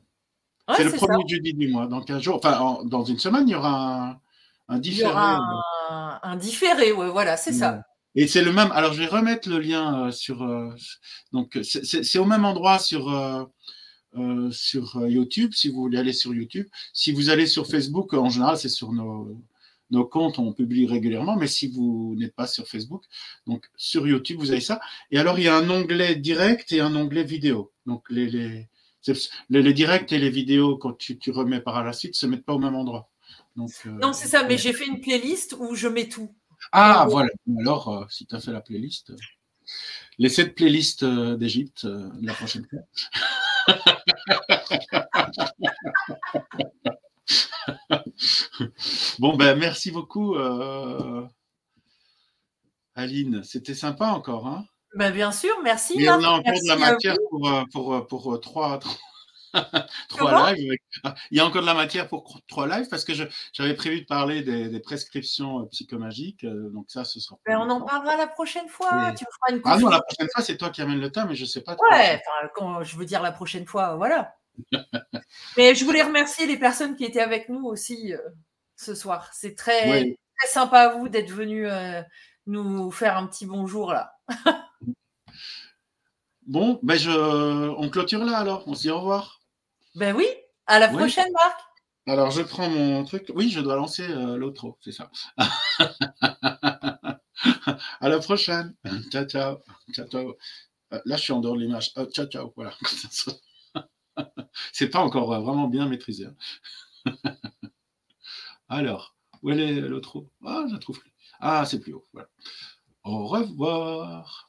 C'est le premier jeudi du mois. Dans 15 jours, enfin, dans une semaine, il y aura un, différé. Il y aura un, différé, ouais, voilà, c'est ça. Et c'est le même. Alors, je vais remettre le lien euh, sur. Euh, donc, c'est au même endroit sur. Euh, sur YouTube, si vous voulez aller sur YouTube. Si vous allez sur Facebook, en général, c'est sur nos, nos comptes, on publie régulièrement, mais si vous n'êtes pas sur Facebook, donc sur YouTube, vous avez ça. Et alors, il y a un onglet direct et un onglet vidéo. Donc, les, les, les, directs et les vidéos, quand tu, remets par la suite, se mettent pas au même endroit. Donc, euh, non, c'est ça, mais j'ai fait une playlist où je mets tout. Ah, voilà. Alors, euh, si tu as fait la playlist, euh, les sept playlists d'Égypte la prochaine fois. [LAUGHS] bon, ben, merci beaucoup, Aline. C'était sympa encore. Hein? Ben, bien sûr, merci. Mais on a encore de la matière pour, euh, pour, euh, pour, euh, trois, trois [LAUGHS] lives. Ah, il y a encore de la matière pour trois lives parce que j'avais prévu de parler des, des prescriptions psychomagiques. Donc ça, ce sera. Ben, on en parlera la prochaine fois. Tu feras une ah non, la prochaine fois, c'est toi qui amènes le temps, mais je ne sais pas. Ouais, quand je veux dire la prochaine fois, voilà. mais je voulais remercier les personnes qui étaient avec nous aussi ce soir. C'est très, très sympa à vous d'être venus nous faire un petit bonjour là. [LAUGHS] bon, ben je, on clôture là alors. On se dit au revoir. Ben oui, à la prochaine, Marc. Alors, je prends mon truc. Oui, je dois lancer euh, l'autre, c'est ça. [LAUGHS] à la prochaine. Ciao, ciao. ciao, ciao. Euh, là, je suis en dehors de l'image. Euh, ciao, ciao. Voilà. [LAUGHS] c'est pas encore vraiment bien maîtrisé. Hein. Alors, où est l'autre Ah, je la trouve plus. Ah, c'est plus haut. Voilà. Au revoir.